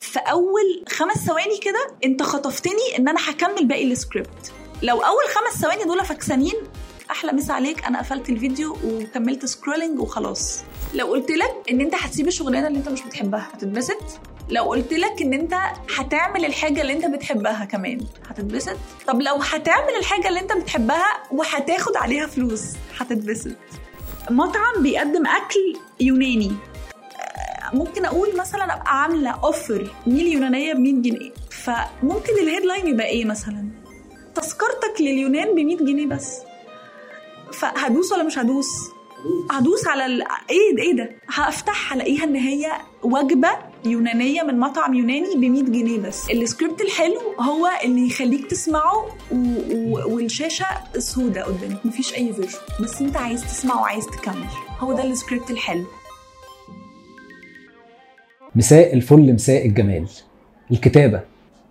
في أول خمس ثواني كده أنت خطفتني إن أنا هكمل باقي السكريبت. لو أول خمس ثواني دول فكسانين أحلى مسا عليك. أنا قفلت الفيديو وكملت scrolling وخلاص. لو قلت لك إن أنت هتسيب الشغلانة اللي أنت مش بتحبها هتتبسط. لو قلت لك إن أنت هتعمل الحاجة اللي أنت بتحبها كمان هتتبسط. طب لو هتعمل الحاجة اللي أنت بتحبها وهتاخد عليها فلوس هتتبسط. مطعم بيقدم أكل يوناني. ممكن أقول مثلا أبقى عاملة offer meal يونانيه ب 100 جنيه. فممكن ال headline يبقى إيه مثلا؟ تذكرتك لليونان ب 100 جنيه بس. فهدوس ولا مش هدوس؟ هدوس. على ال... إيه ده إيه ده؟ هفتح هلاقيها إن هي وجبة يونانية من مطعم يوناني ب 100 جنيه بس. السكريبت الحلو هو اللي يخليك تسمعه و... و... والشاشة سودة قدامك. مفيش أي visual بس أنت عايز تسمع وعايز تكمل. هو ده السكريبت الحلو. مساء الفل مساء الجمال. الكتابة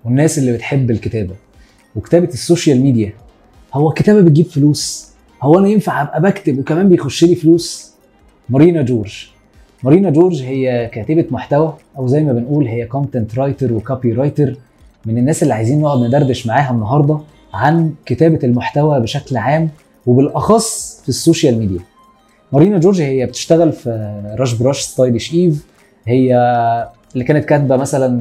والناس اللي بتحب الكتابة. وكتابة ال social media هو الكتابة بتجيب فلوس. هو أنا ينفع أبقى بكتب وكمان بيخش لي فلوس؟ مارينا جورج. مارينا جورج هي كاتبة محتوى أو زي ما بنقول هي content writer و copywriter من الناس اللي عايزين نقعد ندردش معاها النهاردة عن كتابة المحتوى بشكل عام وبالأخص في ال social media. مارينا جورج هي بتشتغل في Rush Brush Stylish Eve هي اللي كانت كاتبة مثلا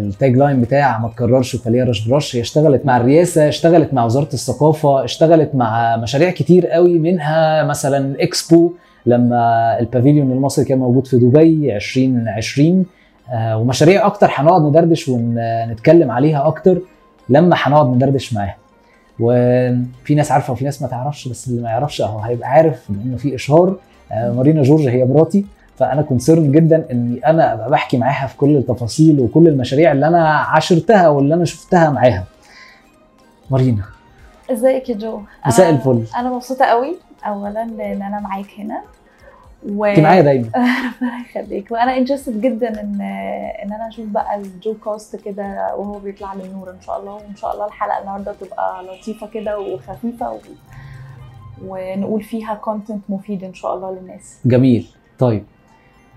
ال tagline بتاع ما تكررش وخليها Rush Brush هي اشتغلت مع الرئاسه اشتغلت مع وزارة الثقافة اشتغلت مع مشاريع كتير قوي منها مثلا إكسبو لما ال pavilion المصري كان موجود في دبي 2020 آه ومشاريع أكتر هنقعد ندردش ونتكلم عليها أكتر لما هنقعد ندردش معاها. وفي ناس عارفة وفي ناس ما تعرفش بس اللي ما يعرفش أهو هيبقى عارف انه في إشهار آه مارينا جورج هي مراتي. فأنا concern جدا إني أنا أبقى بحكي معاها في كل التفاصيل وكل المشاريع اللي أنا عاشرتها واللي أنا شفتها معاها. مارينا. إزيك يا جو؟ مساء الفل. أنا مبسوطة قوي اولا لأن أنا معاك هنا. و... انت معايا دايما. ربنا يخليك. وأنا interested جدا إن إن أنا أشوف بقى ال JoeCast كده وهو بيطلع للنور إن شاء الله. وإن شاء الله الحلقة النهارده تبقى لطيفة كده وخفيفة و... ونقول فيها content مفيد إن شاء الله للناس. جميل. طيب.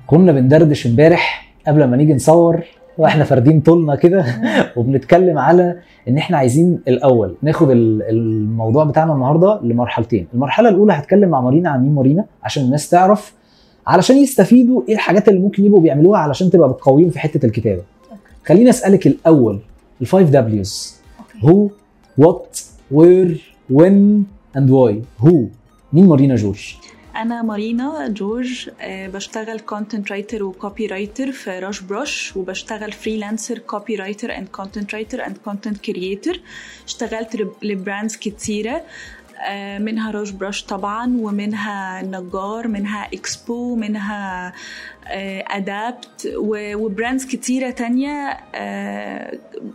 كنا بندردش امبارح قبل ما نيجي نصور وإحنا فاردين طولنا كده وبنتكلم على إن إحنا عايزين الأول ناخد الموضوع بتاعنا النهارده لمرحلتين. المرحلة الأولى هتكلم مع مارينا عن مين مارينا عشان الناس تعرف علشان يستفيدوا إيه الحاجات اللي ممكن يبقوا بيعملوها علشان تبقى بتقويهم في حتة الكتابة. خليني أسألك الأول ال five Ws who what where when and why هو مين مارينا جورج؟ أنا مارينا جورج بشتغل content writer و copywriter في Rush Brush وبشتغل freelancer copywriter and content writer and content creator اشتغلت ل brands كتيرة منها Rush Brush طبعا ومنها نجار منها إكسبو منها أدابت و brands كتيرة تانية.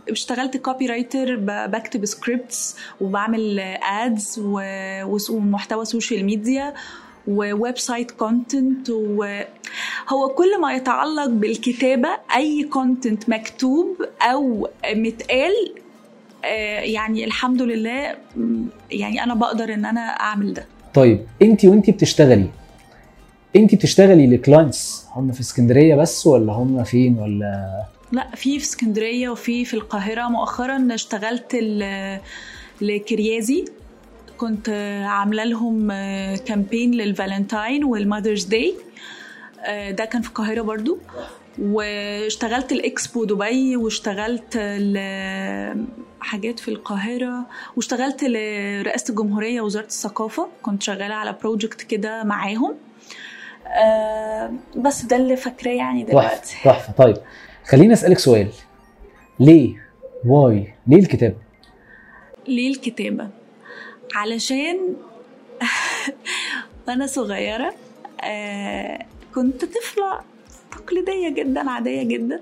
اشتغلت copywriter بكتب scripts وبعمل ads ومحتوى social media و website content وهو كل ما يتعلق بالكتابة أي content مكتوب أو متقال يعني الحمد لله يعني أنا بقدر إن أنا أعمل ده. طيب أنت وأنت بتشتغلي أنت بتشتغلي ل clients هم في اسكندرية بس ولا هم فين ولا؟ لا في في اسكندرية وفي في القاهرة. مؤخرا اشتغلت لكريازي. كنت عاملة لهم campaign لل Valentine وال Mother's Day. ده كان في القاهرة برضو. واشتغلت الإكسبو دبي واشتغلت حاجات في القاهرة واشتغلت لرئاسة الجمهورية وزاره الثقافة. كنت شغالة على project كده معاهم. بس ده اللي فاكراه يعني دلوقتي. تحفة. طيب خليني أسألك سؤال. ليه؟ why؟ ليه الكتابة؟ ليه الكتابة؟ علشان وأنا صغيرة آه كنت طفلة تقليدية جدا عادية جدا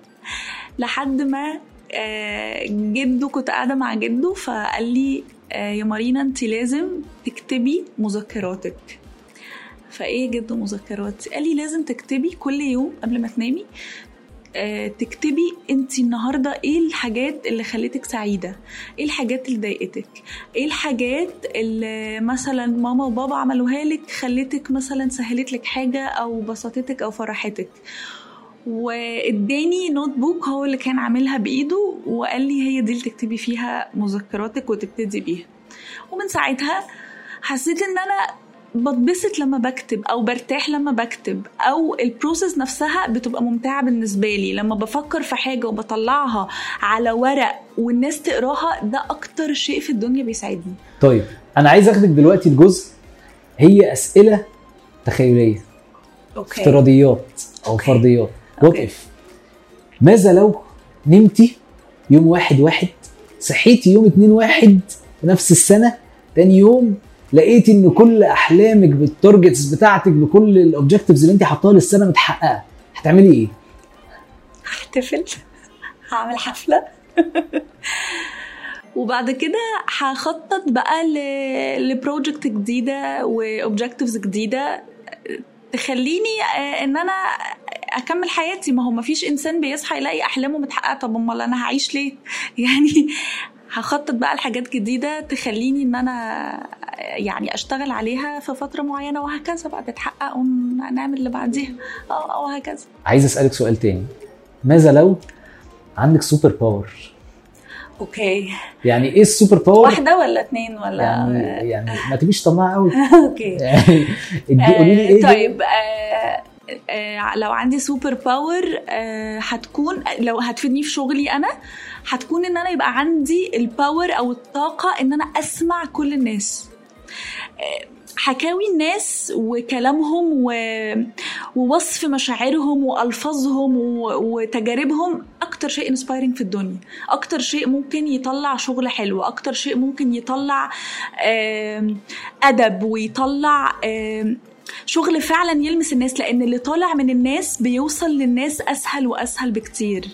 لحد ما آه جده كنت قاعدة مع جده فقال لي آه يا مارينا انت لازم تكتبي مذكراتك. فإيه جد مذكراتي؟ قال لي لازم تكتبي كل يوم قبل ما تنامي تكتبي انت النهارده إيه الحاجات اللي خلتك سعيده؟ إيه الحاجات اللي ضايقتك؟ إيه الحاجات اللي مثلا ماما وبابا عملوها لك خلتك مثلا سهلت لك حاجة أو بسطتك أو فرحتك؟ واداني notebook هو اللي كان عاملها بإيده وقال لي هي دي اللي تكتبي فيها مذكراتك وتبتدي بيها. ومن ساعتها حسيت إن أنا بتبسط لما بكتب أو برتاح لما بكتب أو ال process نفسها بتبقى ممتعة بالنسبة لي. لما بفكر في حاجة وبطلعها على ورق والناس تقراها ده أكتر شيء في الدنيا بيسعدني طيب أنا عايز أخدك دلوقتي لجزء هي أسئلة تخيلية. okay. افتراضيات أو okay. فرضيات. What. if ماذا لو نمتي يوم واحد واحد صحيتي يوم اتنين واحد في نفس السنة تاني يوم لقيتي إن كل أحلامك بال targets بتاعتك بكل ال objectives اللي أنت حاطاها للسنة متحققة. هتعملي إيه؟ هحتفل. هعمل حفلة. وبعد كده هخطط بقى ل project جديدة و objectives جديدة. تخليني آه، إن أنا أكمل حياتي. ما هو ما فيش إنسان بيصحى يلاقي أحلامه متحققة. طب أمال أنا هعيش ليه؟ يعني هخطط بقى لحاجات جديدة تخليني إن أنا يعني أشتغل عليها في فترة معينة وهكذا بقى تتحقق ونعمل اللي بعديها. آه وهكذا. عايز أسألك سؤال تاني. ماذا لو عندك super power؟ Okay. يعني إيه ال super power؟ واحدة ولا اتنين ولا؟ يعني يعني ما تبقيش طماعة قوي okay. يعني قولي لي إيه آه،؟ طيب آه، آه، لو عندي super power آه، هتكون لو هتفيدني في شغلي أنا هتكون إن أنا يبقى عندي ال power أو الطاقة إن أنا أسمع كل الناس. آه، حكاوي الناس وكلامهم و... ووصف مشاعرهم وألفاظهم و... وتجاربهم أكتر شيء inspiring في الدنيا. أكتر شيء ممكن يطلع شغل حلو. أكتر شيء ممكن يطلع أدب ويطلع شغل فعلا يلمس الناس لأن اللي طالع من الناس بيوصل للناس أسهل وأسهل بكتير.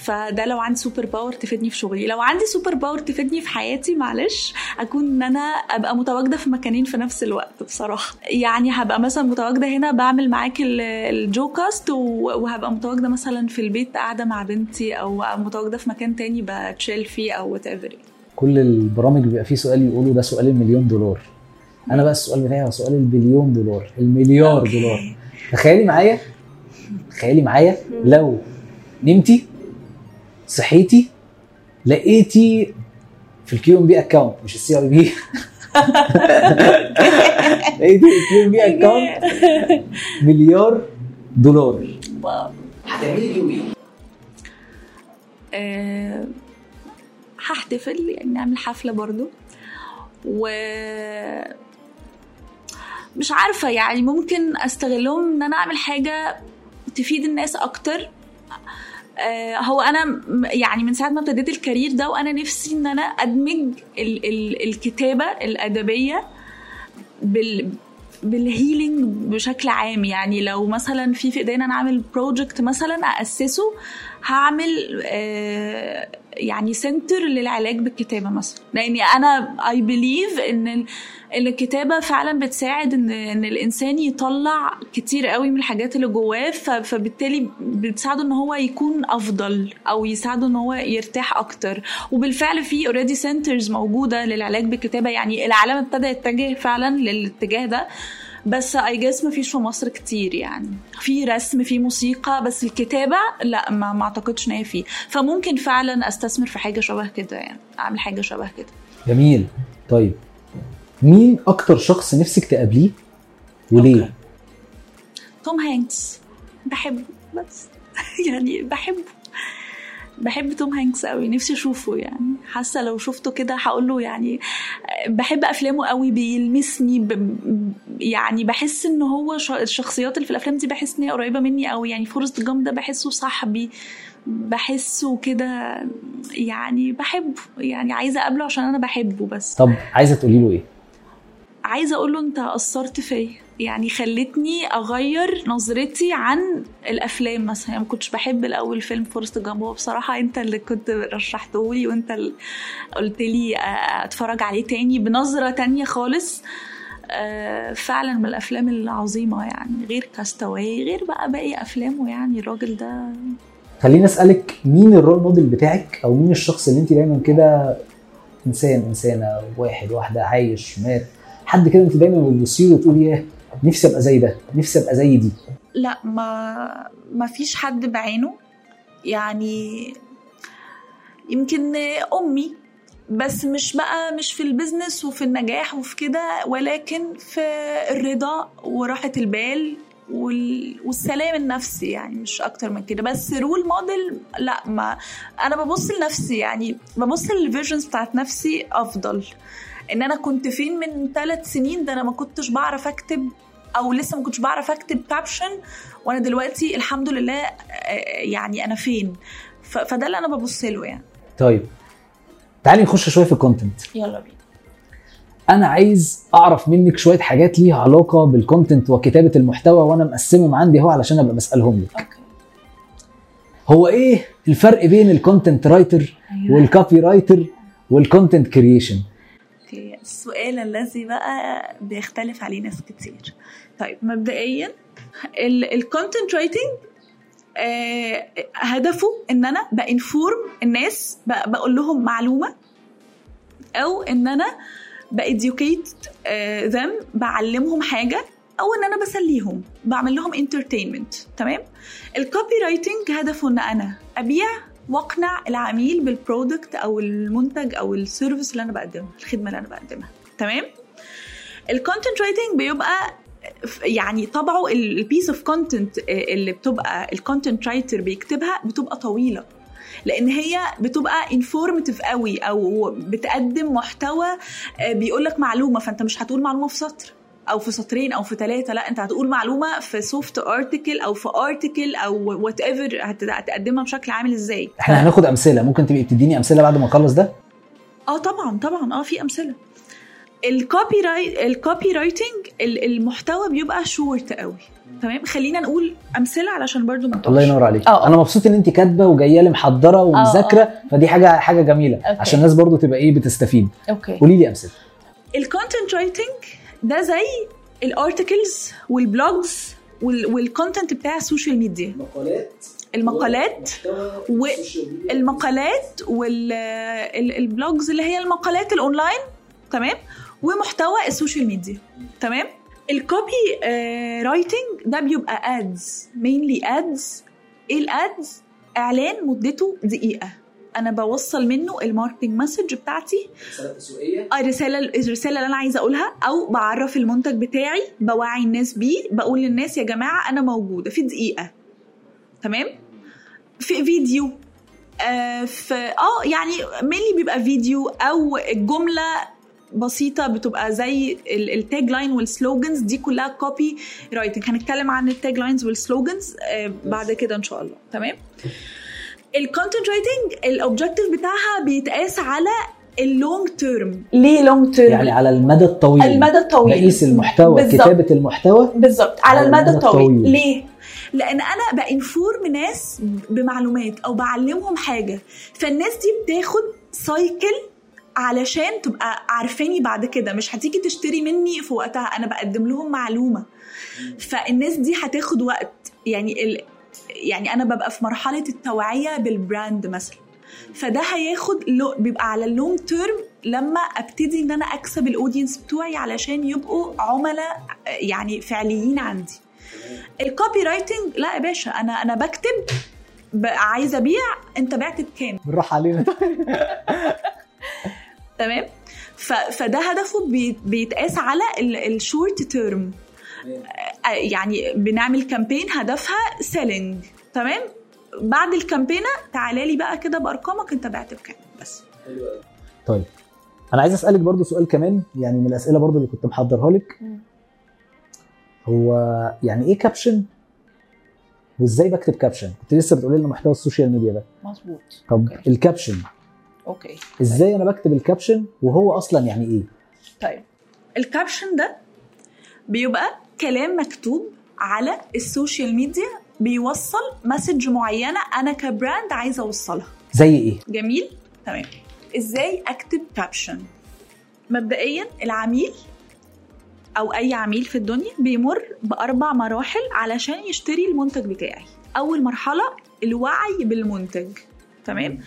فده لو عندي super power تفيدني في شغلي. لو عندي super power تفيدني في حياتي معلش أكون إن أنا أبقى متواجدة في مكانين في نفس الوقت بصراحة. يعني هبقى مثلا متواجدة هنا بعمل معاك ال- JoeCast و- وهبقى متواجدة مثلا في البيت قاعدة مع بنتي أو متواجدة في مكان تاني بتشيل فيه أو what كل البرامج بيبقى فيه سؤال يقولوا ده سؤال المليون دولار. أنا بقى السؤال بتاعي هو سؤال البليون دولار المليار okay. دولار. تخيلي معايا تخيلي معايا لو نمتي صحيتي لقيتي في ال QNB account مش ال CIB لقيتي في ال QNB account مليار دولار. هتعملي بيهم إيه؟ آه، هحتفل يعني نعمل حفلة برضو. و مش عارفة يعني ممكن أستغلهم إن أنا أعمل حاجة تفيد الناس أكتر. آه، هو أنا يعني من ساعة ما ابتديت ال career ده وأنا نفسي إن أنا أدمج ال- ال- الكتابة الأدبية بال بال healing بشكل عام. يعني لو مثلا في في ايدينا أنا أعمل project مثلا اسسه هعمل آه، يعني center للعلاج بالكتابة مثلا. لأني أنا I believe إن ال- إن الكتابة فعلا بتساعد إن إن الإنسان يطلع كتير قوي من الحاجات اللي جواه فبالتالي بتساعده إن هو يكون أفضل أو يساعده إن هو يرتاح أكتر. وبالفعل في already centers موجودة للعلاج بالكتابة. يعني العالم ابتدى يتجه فعلا للاتجاه ده. بس I guess ما فيش في مصر كتير يعني. في رسم في موسيقى بس الكتابة لا ما, ما أعتقدش إن هي فيه. فممكن فعلا أستثمر في حاجة شبه كده يعني أعمل حاجة شبه كده. جميل. طيب مين أكتر شخص نفسك تقابليه؟ وليه؟ أوكي. توم هانكس. بحبه بس. يعني بحبه. بحب توم هانكس قوي نفسي اشوفه يعني. حاسة لو شفته كده هقول له يعني بحب أفلامه قوي بيلمسني ب... يعني بحس إن هو ش... الشخصيات اللي في الأفلام دي بحس ان هي قريبة مني قوي. يعني فورست جامب ده بحسه صاحبي بحسه كده يعني بحبه. يعني عايزة أقابله عشان أنا بحبه بس. طب عايزة تقولي له إيه؟ عايزة أقول له أنت اثرت فيا. يعني خلتني أغير نظرتي عن الأفلام مثلا. يعني ما كنتش بحب الأول فيلم فورست جامب هو بصراحة أنت اللي كنت رشحته لي وأنت اللي قلت لي أتفرج عليه تاني بنظرة تانية خالص. آه، فعلا من الأفلام العظيمة يعني غير Cast Away غير بقى باقي أفلامه يعني. الراجل ده خليني أسألك مين ال role model بتاعك؟ أو مين الشخص اللي أنت دايما كده إنسان إنسانة واحد واحدة عايش مات؟ حد كده أنت دايما بتبصي له وتقولي ياه نفسي أبقى زي ده نفسي أبقى زي دي. لا ما ما فيش حد بعينه. يعني يمكن أمي بس مش بقى مش في ال business وفي النجاح وفي كده ولكن في الرضا وراحة البال وال... والسلام النفسي يعني مش أكتر من كده. بس role model لا ما أنا ببص لنفسي يعني ببص لل visions بتاعت نفسي أفضل. إن أنا كنت فين من ثلاث سنين ده أنا ما كنتش بعرف أكتب أو لسه ما كنتش بعرف أكتب caption وأنا دلوقتي الحمد لله آه، يعني أنا فين. فده اللي أنا ببص له يعني. طيب تعالي نخش شوية في ال content يلا بينا. أنا عايز أعرف منك شوية حاجات ليها علاقة بال content وكتابة المحتوى وأنا مقسمهم عندي اهو علشان أبقى بسألهم لك. okay. هو إيه الفرق بين ال content writer أيوة. وال copywriter وال content creation السؤال الذي بقى بيختلف عليه ناس كتير. طيب مبدئيا ال content writing هدفه إن أنا ب inform الناس بقول لهم معلومة أو إن أنا ب educate them بعلمهم حاجة أو إن أنا بسليهم بعمل لهم entertainment تمام؟ ال copywriting هدفه إن أنا أبيع وأقنع العميل بال product أو المنتج أو ال service اللي أنا بقدمها الخدمة اللي أنا بقدمها تمام؟ ال content writing بيبقى يعني طبعه ال piece of content اللي بتبقى ال content writer بيكتبها بتبقى طويلة. لأن هي بتبقى informative قوي أو بتقدم محتوى بيقول لك معلومة فأنت مش هتقول معلومة في سطر أو في سطرين أو في ثلاثة لأ أنت هتقول معلومة في soft article أو في article أو whatever هتقدمها بشكل عامل إزاي. إحنا هناخد أمثلة. ممكن تبقي بتديني أمثلة بعد ما أخلص ده؟ آه طبعا طبعا. آه في أمثلة. ال copywri ال copywriting المحتوى بيبقى شورت قوي. تمام؟ خلينا نقول أمثلة علشان برضو ما الله. ينور عليك. آه. أنا مبسوط إن أنت كاتبة وجاية لي محضرة ومذاكرة فدي حاجة حاجة جميلة. okay. عشان الناس برضو تبقى إيه بتستفيد. okay. قولي لي أمثلة. ال content writing ده زي ال articles وال blogs وال content بتاع ال social media مقالات المقالات المقالات وال blogs اللي هي المقالات الاونلاين تمام؟ ومحتوى ال social media. تمام؟ ال copywriting ده بيبقى ads mainly ads إيه ال ads إعلان مدته دقيقة. أنا بوصل منه ال marketing message بتاعتي. آه الرساله الرسالة اللي أنا عايزة أقولها أو بعرف المنتج بتاعي بوعي الناس بيه بقول للناس يا جماعة أنا موجودة في دقيقة. تمام؟ في فيديو. آه في آه يعني mainly بيبقى فيديو أو الجمله بسيطة بتبقى زي ال tagline وال slogans دي كلها copywriting هنتكلم عن ال taglines وال slogans بعد كده إن شاء الله. تمام؟ ال content writing ال objective بتاعها بيتقاس على ال long term ليه long term يعني على المدى الطويل. المدى الطويل. بقيس المحتوى بالظبط. كتابة المحتوى؟ بالظبط. على على المدى المدى الطويل. الطويل. ليه؟ لأن أنا ب inform ناس بمعلومات أو بعلمهم حاجة فالناس دي بتاخد cycle علشان تبقى عارفاني بعد كده. مش هتيجي تشتري مني في وقتها. أنا بقدم لهم معلومة. فالناس دي هتاخد وقت. يعني ال... يعني أنا ببقى في مرحلة التوعية بال brand مثلا. فده هياخد لو بيبقى على ال long term لما أبتدي إن أنا أكسب ال audience بتوعي علشان يبقوا عملاء يعني فعليين عندي. ال copywriting لا يا باشا أنا أنا بكتب عايزة أبيع أنت بعت بكام؟ بالراحه علينا. تمام؟ ف... فده هدفه بي... بيتقاس على ال short term يعني بنعمل campaign هدفها selling تمام؟ بعد ال campaign تعالى لي بقى كده بأرقامك انت بعت بكام؟ بس. طيب. أنا عايز أسألك برضو سؤال كمان يعني من الأسئلة برضو اللي كنت محضرها لك. هو يعني إيه caption وإزاي بكتب كابشن كنت لسه بتقولي لنا محتوى السوشيال ميديا ده. مظبوط. طب. ال caption okay. إزاي أنا بكتب ال caption وهو أصلا يعني إيه؟ طيب. ال caption ده بيبقى كلام مكتوب على السوشيال ميديا بيوصل message معينة أنا ك brand عايزه أوصلها. زي إيه؟ جميل؟ تمام. إزاي أكتب caption مبدئيا العميل أو أي عميل في الدنيا بيمر بأربع مراحل علشان يشتري المنتج بتاعي. أول مرحلة الوعي بالمنتج. تمام؟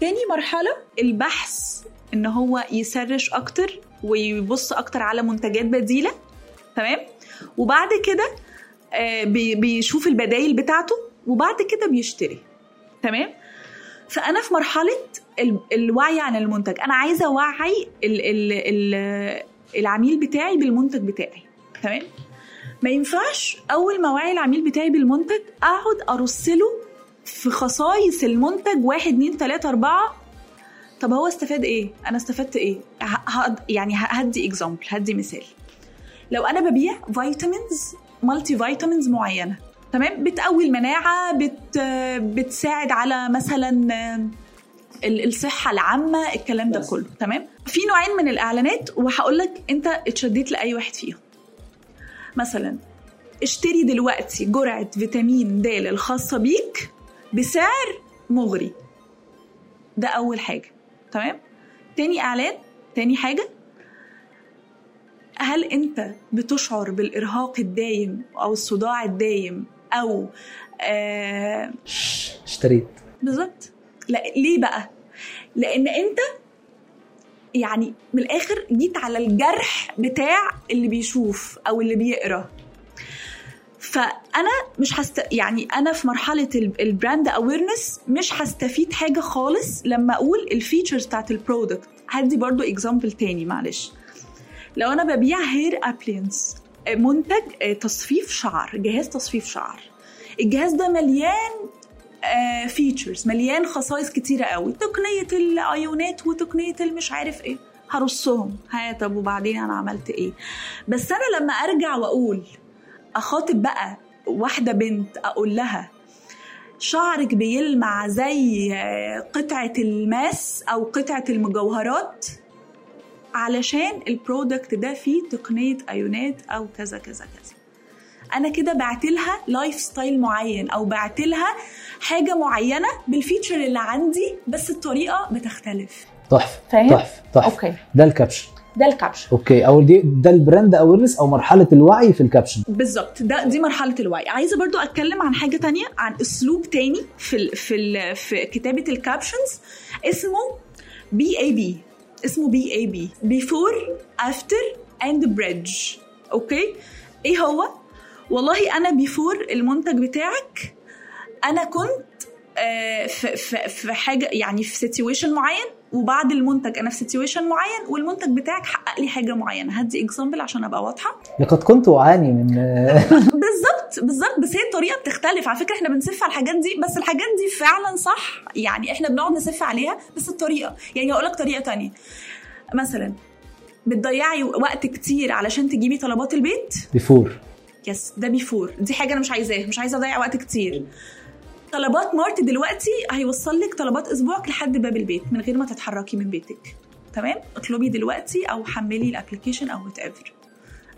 تاني مرحلة البحث إن هو يسرش أكتر ويبص أكتر على منتجات بديلة تمام؟ وبعد كده آه، بي- بيشوف البدايل بتاعته وبعد كده بيشتري تمام؟ فأنا في مرحلة ال- الوعي عن المنتج أنا عايزة أوعي ال- ال- ال- العميل بتاعي بالمنتج بتاعي تمام؟ ما ينفعش أول ما أوعي العميل بتاعي بالمنتج أقعد أرص له في خصائص المنتج واحد اتنين تلاتة أربعة. طب هو استفاد إيه؟ أنا استفدت إيه؟ ه- ه- يعني هدي example هدي مثال. لو أنا ببيع vitamins multivitamins معينة تمام؟ بتقوي المناعة بت بتساعد على مثلا ال- الصحة العامة الكلام ده كله تمام؟ في نوعين من الإعلانات وهقول لك أنت اتشديت لأي واحد فيهم. مثلا اشتري دلوقتي جرعة فيتامين د الخاصة بيك بسعر مغري. ده أول حاجة. تمام؟ تاني إعلان تاني حاجة. هل أنت بتشعر بالإرهاق الدايم أو الصداع الدايم أو آه اشتريت. بالظبط. لا ليه بقى؟ لأن أنت يعني من الآخر جيت على الجرح بتاع اللي بيشوف أو اللي بيقرأ. فأنا مش هست يعني أنا في مرحلة ال- ال brand awareness مش هستفيد حاجة خالص لما أقول ال features بتاعت ال product هدي برضو example تاني معلش. لو أنا ببيع hair appliance منتج آه، تصفيف شعر جهاز تصفيف شعر. الجهاز ده مليان features مليان خصائص كتيرة قوي. تقنية الأيونات وتقنية المش عارف إيه. هرصهم. ها طب وبعدين أنا عملت إيه؟ بس أنا لما أرجع وأقول أخاطب بقى واحدة بنت أقول لها شعرك بيلمع زي قطعة الماس أو قطعة المجوهرات علشان ال product ده فيه تقنية أيونات أو كذا كذا كذا. أنا كده بعت لها lifestyle معين أو بعت لها حاجة معينة بال feature اللي عندي بس الطريقة بتختلف. تحفة؟ تحفة تحفة. ده ال caption. ده ال caption okay. أو دي ده ال brand awareness أو مرحلة الوعي في الكابشن بالظبط. ده دي مرحلة الوعي. عايزة برضو أتكلم عن حاجة تانية عن أسلوب تاني في ال في ال في كتابة ال captions اسمه بي اي بي اسمه بي اي بي بيفور after and bridge okay؟ إيه هو؟ والله أنا before المنتج بتاعك أنا كنت آه، في في في حاجة يعني في situation معين وبعد المنتج أنا في situation معين والمنتج بتاعك حقق لي حاجة معينة. هدي example عشان أبقى واضحة. لقد كنت اعاني من بالظبط بالظبط. بس هي الطريقة بتختلف. على فكرة إحنا بنسف على الحاجات دي بس الحاجات دي فعلا صح. يعني إحنا بنقعد نسف عليها بس الطريقة. يعني هقول لك طريقة تانية. مثلا بتضيعي وقت كتير علشان تجيبي طلبات البيت؟ before yes ده before دي حاجة أنا مش عايزاها. مش عايزة أضيع وقت كتير. طلبات مارت دلوقتي هيوصل لك طلبات أسبوعك لحد باب البيت من غير ما تتحركي من بيتك. تمام؟ اطلبي دلوقتي أو حملي ال application أو whatever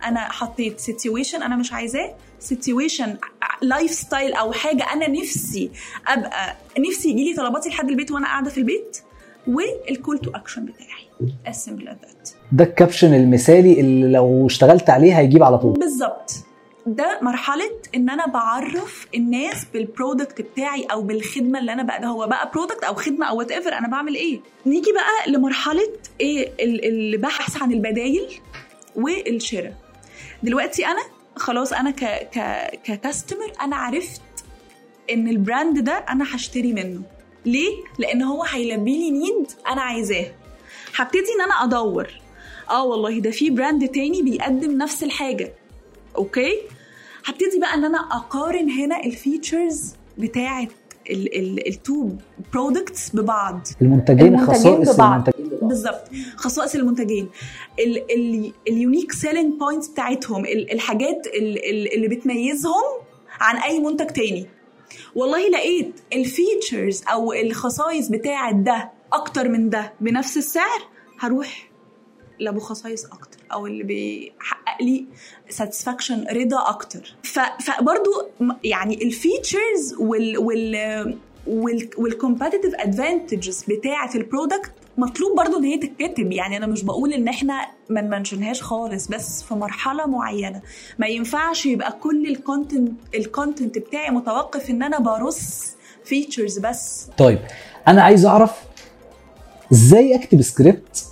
أنا حطيت situation أنا مش عايزاه. situation lifestyle أو حاجة أنا نفسي أبقى نفسي يجي لي طلباتي لحد البيت وأنا قاعدة في البيت وال call to action بتاعي. As simple as that. ده ال caption المثالي اللي لو اشتغلت عليه هيجيب على طول. بالظبط. ده مرحلة إن أنا بعرف الناس بال product بتاعي أو بالخدمة اللي أنا بقى ده هو بقى product أو خدمة أو what أنا بعمل إيه. نيجي بقى لمرحلة إيه ال- البحث عن البدايل والشراء. دلوقتي أنا خلاص أنا ك ك ك customer أنا عرفت إن ال brand ده أنا هشتري منه. ليه؟ لأن هو هيلبي لي need أنا عايزاه. هبتدي إن أنا أدور. آه والله ده في brand تاني بيقدم نفس الحاجة okay؟ هبتدي بقى إن أنا أقارن هنا ال features بتاعة ال two products ببعض. المنتجين المنتجين خصائص ببعض. المنتجين. بالظبط. خصائص المنتجين. ال- ال- ال unique selling points بتاعتهم. ال- الحاجات ال- ال- اللي بتميزهم عن أي منتج تاني. والله لقيت ال features أو الخصائص بتاعة ده أكتر من ده بنفس السعر هروح لأبو خصائص أكتر أو اللي بيحقق لي satisfaction رضا أكتر. فبرضو يعني ال features وال وال advantages بتاعة ال product مطلوب برضو إن هي تتكتب. يعني أنا مش بقول إن إحنا ما ن mention هاش خالص بس في مرحلة معينة. ما ينفعش يبقى كل ال content ال content بتاعي متوقف إن أنا برص features بس. طيب أنا عايز أعرف إزاي أكتب سكريبت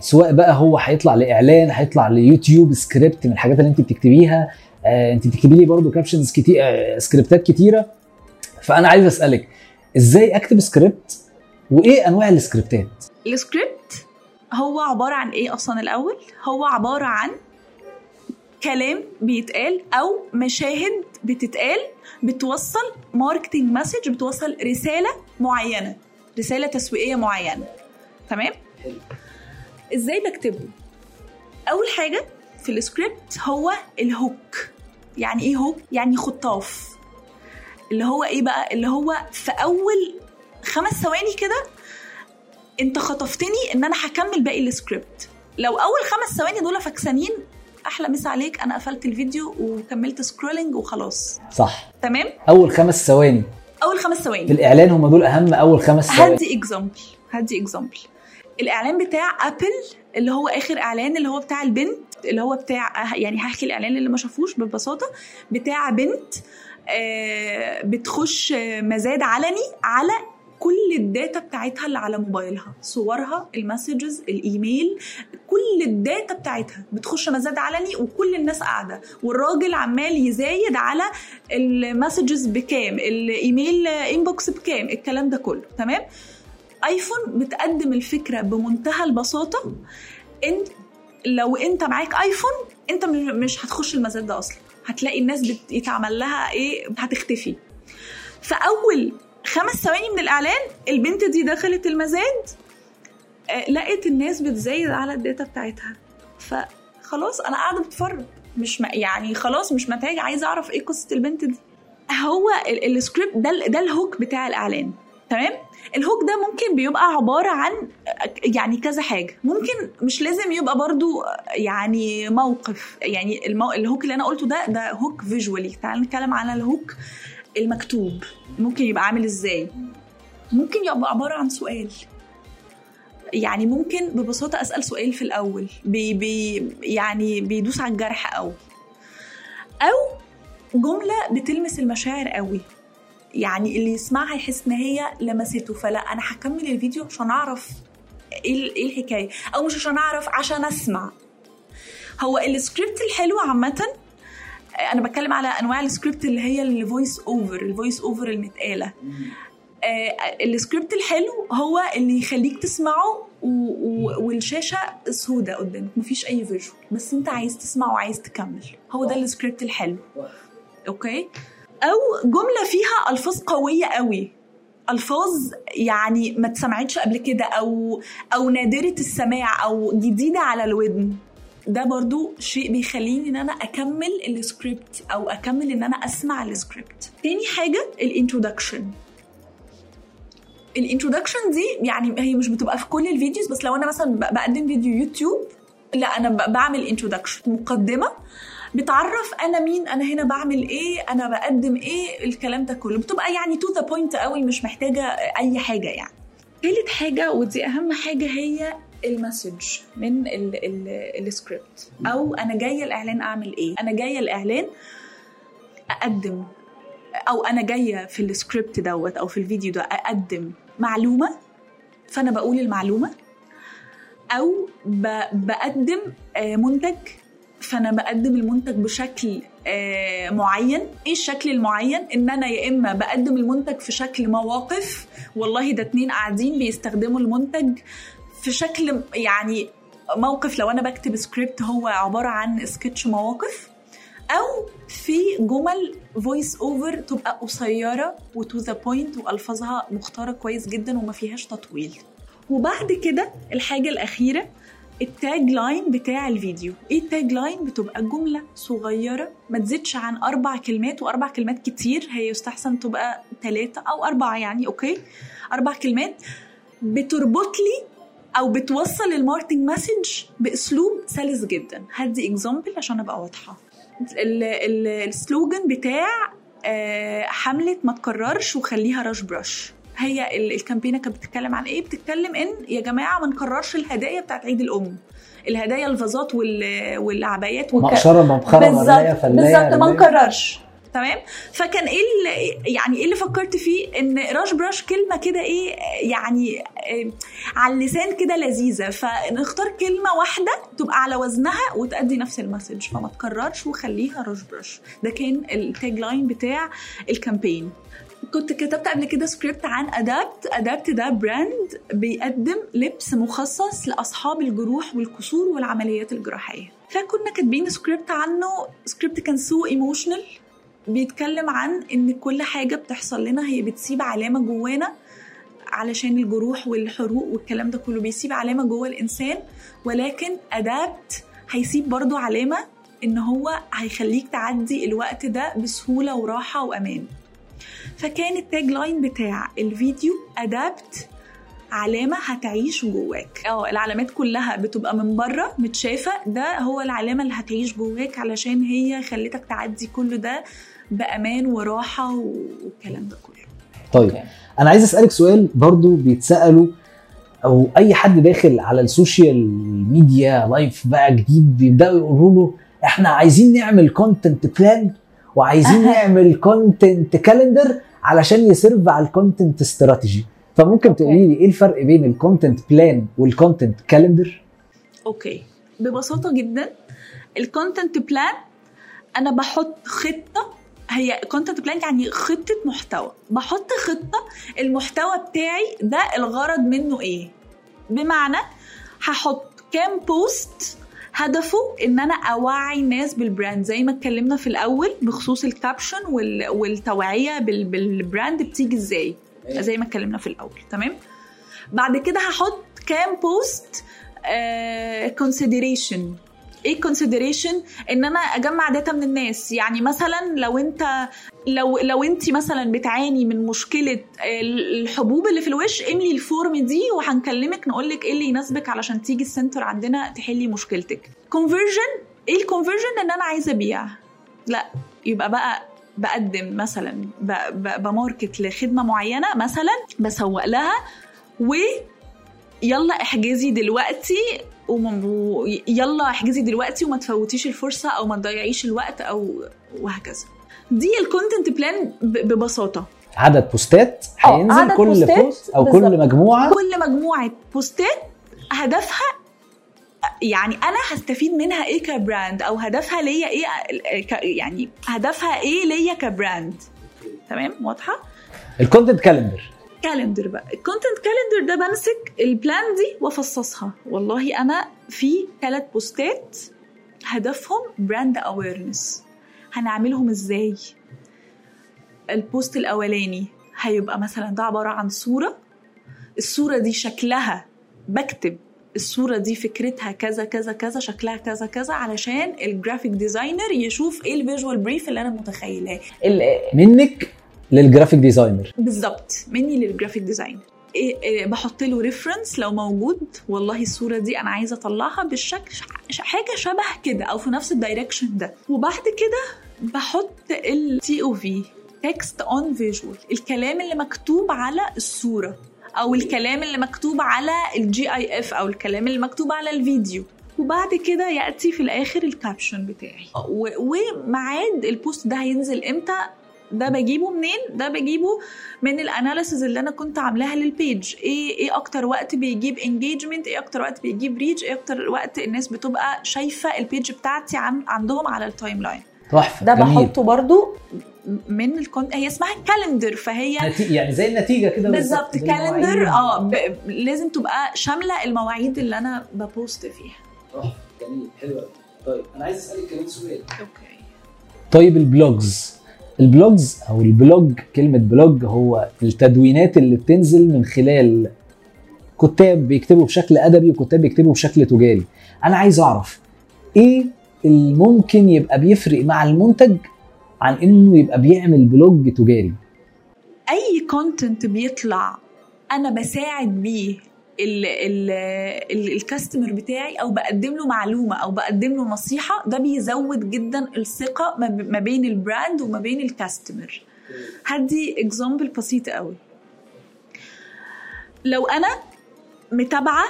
سواء بقى هو هيطلع لإعلان هيطلع ليوتيوب سكريبت من الحاجات اللي انت بتكتبيها. آه انت بتكتبي لي برضو captions كتير سكريبتات كتيرة. فأنا عايز أسألك إزاي أكتب سكريبت؟ وإيه أنواع السكريبتات؟ السكريبت هو عبارة عن إيه أصلا الأول؟ هو عبارة عن كلام بيتقال أو مشاهد بتتقال بتوصل marketing message بتوصل رسالة معينة رسالة تسويقية معينة. تمام؟ إزاي بكتبه؟ أول حاجة في السكريبت هو ال hook. يعني إيه hook؟ يعني خطاف. اللي هو إيه بقى؟ اللي هو في أول خمس ثواني كده أنت خطفتني إن أنا هكمل باقي السكريبت. لو أول خمس ثواني دول فكسانين أحلى مسا عليك. أنا قفلت الفيديو وكملت scrolling وخلاص. صح. تمام؟ أول خمس ثواني. أول خمس في ثواني الإعلان هم دول أهم أول خمس ثواني. هدي اكزامبل هدي اكزامبل الإعلان بتاع Apple اللي هو آخر إعلان اللي هو بتاع البنت اللي هو بتاع يعني هحكي الإعلان اللي ما شافوش ببساطة بتاع بنت آه، بتخش مزاد علني على كل ال data بتاعتها اللي على موبايلها صورها ال messages ال email كل ال data بتاعتها. بتخش مزاد علني وكل الناس قاعدة. والراجل عمال يزايد على ال messages بكام ال email inbox بكام الكلام ده كله تمام؟ iPhone بتقدم الفكرة بمنتهى البساطة. انت لو أنت معاك iPhone أنت مش هتخش المزاد ده أصلا. هتلاقي الناس بيتعمل لها إيه؟ هتختفي. فأول خمس ثواني من الإعلان البنت دي دخلت المزاد آه، لقيت الناس بتزايد على ال data بتاعتها. فخلاص أنا قاعدة بتفرج. مش. يعني خلاص مش محتاجه عايزة أعرف إيه قصة البنت دي. هو ال- السكريبت ده ده ال hook بتاع الإعلان. تمام؟ ال hook ده ممكن بيبقى عبارة عن يعني كذا حاجة. ممكن مش لازم يبقى برضو يعني موقف. يعني المو... ال hook اللي أنا قلته ده ده hook visually تعال نتكلم على ال hook المكتوب. ممكن يبقى عامل إزاي؟ ممكن يبقى عبارة عن سؤال. يعني ممكن ببساطة أسأل سؤال في الأول. بي بي يعني بيدوس على الجرح قوي أو جملة بتلمس المشاعر قوي يعني اللي يسمعها يحس إن هي لمسته. فلا أنا هكمل الفيديو عشان أعرف إيه إيه الحكاية. أو مش عشان أعرف عشان أسمع. هو السكريبت الحلو عامة أنا بتكلم على أنواع السكريبت اللي هي ال voice over ال voice over المتقالة. آه، السكريبت الحلو هو اللي يخليك تسمعه و... و... والشاشة سودة قدامك. مفيش أي visual بس أنت عايز تسمع وعايز تكمل. هو ده السكريبت الحلو. okay؟ أو جملة فيها ألفاظ قوية قوي. ألفاظ يعني ما اتسمعتش قبل كده أو أو نادرة السماع أو جديدة على الودن. ده برضو شيء بيخليني إن أنا أكمل السكريبت أو أكمل إن أنا أسمع السكريبت تاني حاجة ال introduction ال introduction دي يعني هي مش بتبقى في كل الفيديوز بس لو أنا مثلا بقدم فيديو يوتيوب لا أنا بعمل introduction مقدمة بتعرف أنا مين أنا هنا بعمل إيه أنا بقدم إيه الكلام ده كله. بتبقى يعني to the point قوي مش محتاجة أي حاجة يعني. تالت حاجة ودي أهم حاجة هي ال message من ال- ال- السكريبت أو أنا جاية الإعلان أعمل إيه؟ أنا جاية الإعلان أقدم. أو أنا جاية في السكريبت دوت أو في الفيديو ده أقدم معلومة. فأنا بقول المعلومة. أو بقدم آه، منتج فانا بقدم المنتج بشكل آه، معين. إيه الشكل المعين؟ ان أنا يا اما بقدم المنتج في شكل مواقف والله ده اتنين قاعدين بيستخدموا المنتج في شكل يعني موقف. لو أنا بكتب سكريبت هو عبارة عن سكتش مواقف أو في جمل voice over تبقى قصيرة و to the point وألفاظها مختارة كويس جدا وما فيهاش تطويل. وبعد كده الحاجة الأخيرة ال tagline بتاع الفيديو. إيه ال tagline بتبقى جملة صغيرة ما تزيدش عن أربع كلمات وأربع كلمات كتير. هي يستحسن تبقى ثلاثة أو أربعة يعني okay؟ أربع كلمات. بتربط لي أو بتوصل ال marketing message بأسلوب سلس جدا. هدي example عشان أبقى واضحة. ال- ال- slogan بتاع آه، حملة ما تكررش وخليها راش براش هي ال- ال campaign كانت بتتكلم عن إيه؟ بتتكلم إن يا جماعة ما نكررش الهدايا بتاعت عيد الأم. الهدايا الفازات وال- والعبايات وك... مقشرة مبخرة بالظبط بالظبط ما. نكررش. تمام؟ فكان إيه اللي يعني إيه اللي فكرت فيه؟ إن راش براش كلمة كده إيه يعني آه، على اللسان كده لذيذة. فنختار كلمة واحدة تبقى على وزنها وتأدي نفس ال message. فما تكررش وخليها راش براش ده كان ال tagline بتاع ال campaign. كنت كتبت قبل كده سكريبت عن Adapt Adapt ده brand بيقدم لبس مخصص لأصحاب الجروح والكسور والعمليات الجراحية. فكنا كاتبين سكريبت عنه سكريبت كان so emotional بيتكلم عن إن كل حاجة بتحصل لنا هي بتسيب علامة جوانا علشان الجروح والحروق والكلام ده كله بيسيب علامة جوه الإنسان ولكن Adapt هيسيب برضو علامة إن هو هيخليك تعدي الوقت ده بسهولة وراحة وأمان. فكان ال tagline بتاع الفيديو Adapt علامة هتعيش جواك. آه العلامات كلها بتبقى من بره متشافة. ده هو العلامة اللي هتعيش جواك علشان هي خلتك تعدي كل ده بأمان وراحة والكلام ده كله. طيب أنا عايز أسألك سؤال برضو بيتسألوا أو أي حد داخل على ال social media life بقى جديد بيبدأوا يقولوا له إحنا عايزين نعمل content plan وعايزين نعمل content calendar علشان ي serve على ال content strategy فممكن. تقولي لي إيه الفرق بين ال content plan وال content calendar okay. ببساطة جدا ال content plan أنا بحط خطة هي content plan يعني خطة محتوى. بحط خطة المحتوى بتاعي ده الغرض منه إيه؟ بمعنى هحط كام post هدفه إن أنا أوعي الناس بال brand زي ما اتكلمنا في الأول بخصوص ال caption وال- والتوعية بال- بال brand بتيجي إزاي. زي ما اتكلمنا في الأول. تمام؟ بعد كده هحط كام post consideration إيه consideration ان أنا اجمع data من الناس؟ يعني مثلا لو انت لو لو انت مثلا بتعاني من مشكلة الحبوب اللي في الوش املي ال form دي وهنكلمك نقول لك إيه اللي يناسبك علشان تيجي ال center عندنا تحلي مشكلتك. conversion إيه ال conversion ان أنا عايزة ابيع لا يبقى بقى بقدم مثلا ب market لخدمة معينة مثلا بسوق لها و يلا احجزي دلوقتي وم- و- يلا احجزي دلوقتي وما تفوتيش الفرصة أو ما تضيعيش الوقت أو وهكذا. دي ال content plan ببساطة. عدد بوستات آه، هينزل كل بوستات بوست أو بالظبط. كل مجموعة. كل مجموعة بوستات هدفها يعني أنا هستفيد منها إيه ك brand؟ أو هدفها ليا إيه ك- يعني هدفها إيه ليا ك brand؟ تمام؟ واضحة؟ ال content calendar كالندر بقى. الكونتنت كالندر ده بمسك ال plan دي وافصصها. والله أنا في ثلاث بوستات هدفهم brand awareness هنعملهم إزاي؟ ال post الأولاني هيبقى مثلا ده عبارة عن صورة. الصورة دي شكلها بكتب الصورة دي فكرتها كذا كذا كذا شكلها كذا كذا علشان ال graphic designer يشوف إيه ال visual brief اللي أنا متخيلاه. منك لل graphic designer بالظبط مني لل graphic design إيه إيه بحط له reference لو موجود. والله الصورة دي أنا عايزة أطلعها بالشكل حاجة شبه كده أو في نفس ال direction ده. وبعد كده بحط ال T O V text on visual الكلام اللي مكتوب على الصورة أو الكلام اللي مكتوب على ال GIF أو الكلام اللي مكتوب على الفيديو. وبعد كده يأتي في الآخر ال caption بتاعي. وميعاد ال post ده هينزل إمتى؟ ده بجيبه منين؟ ده بجيبه من ال analysis اللي أنا كنت عاملاها لل page إيه إيه أكتر وقت بيجيب engagement إيه أكتر وقت بيجيب reach إيه أكتر وقت الناس بتبقى شايفة ال page بتاعتي عن عندهم على ال timeline تحفة ده جميل. بحطه برضو من الكون هي اسمها calendar فهي يعني زي النتيجة كده بالظبط. calendar آه ب... لازم تبقى شاملة المواعيد اللي أنا ب post فيها. تحفة جميل حلو طيب أنا عايز أسألك كمان سؤال. okay. طيب ال blogs. ال blogs أو ال blog كلمة blog هو التدوينات اللي بتنزل من خلال كتاب بيكتبوا بشكل أدبي وكتاب بيكتبوا بشكل تجاري. أنا عايز أعرف إيه اللي ممكن يبقى بيفرق مع المنتج عن إنه يبقى بيعمل blog تجاري؟ أي content بيطلع أنا بساعد بيه. ال- ال- ال- الcustomer بتاعي أو بقدم له معلومة أو بقدم له نصيحة ده بيزود جدا الثقة ما بين ال brand وما بين ال customer هدي example بسيطه قوي. لو أنا متابعة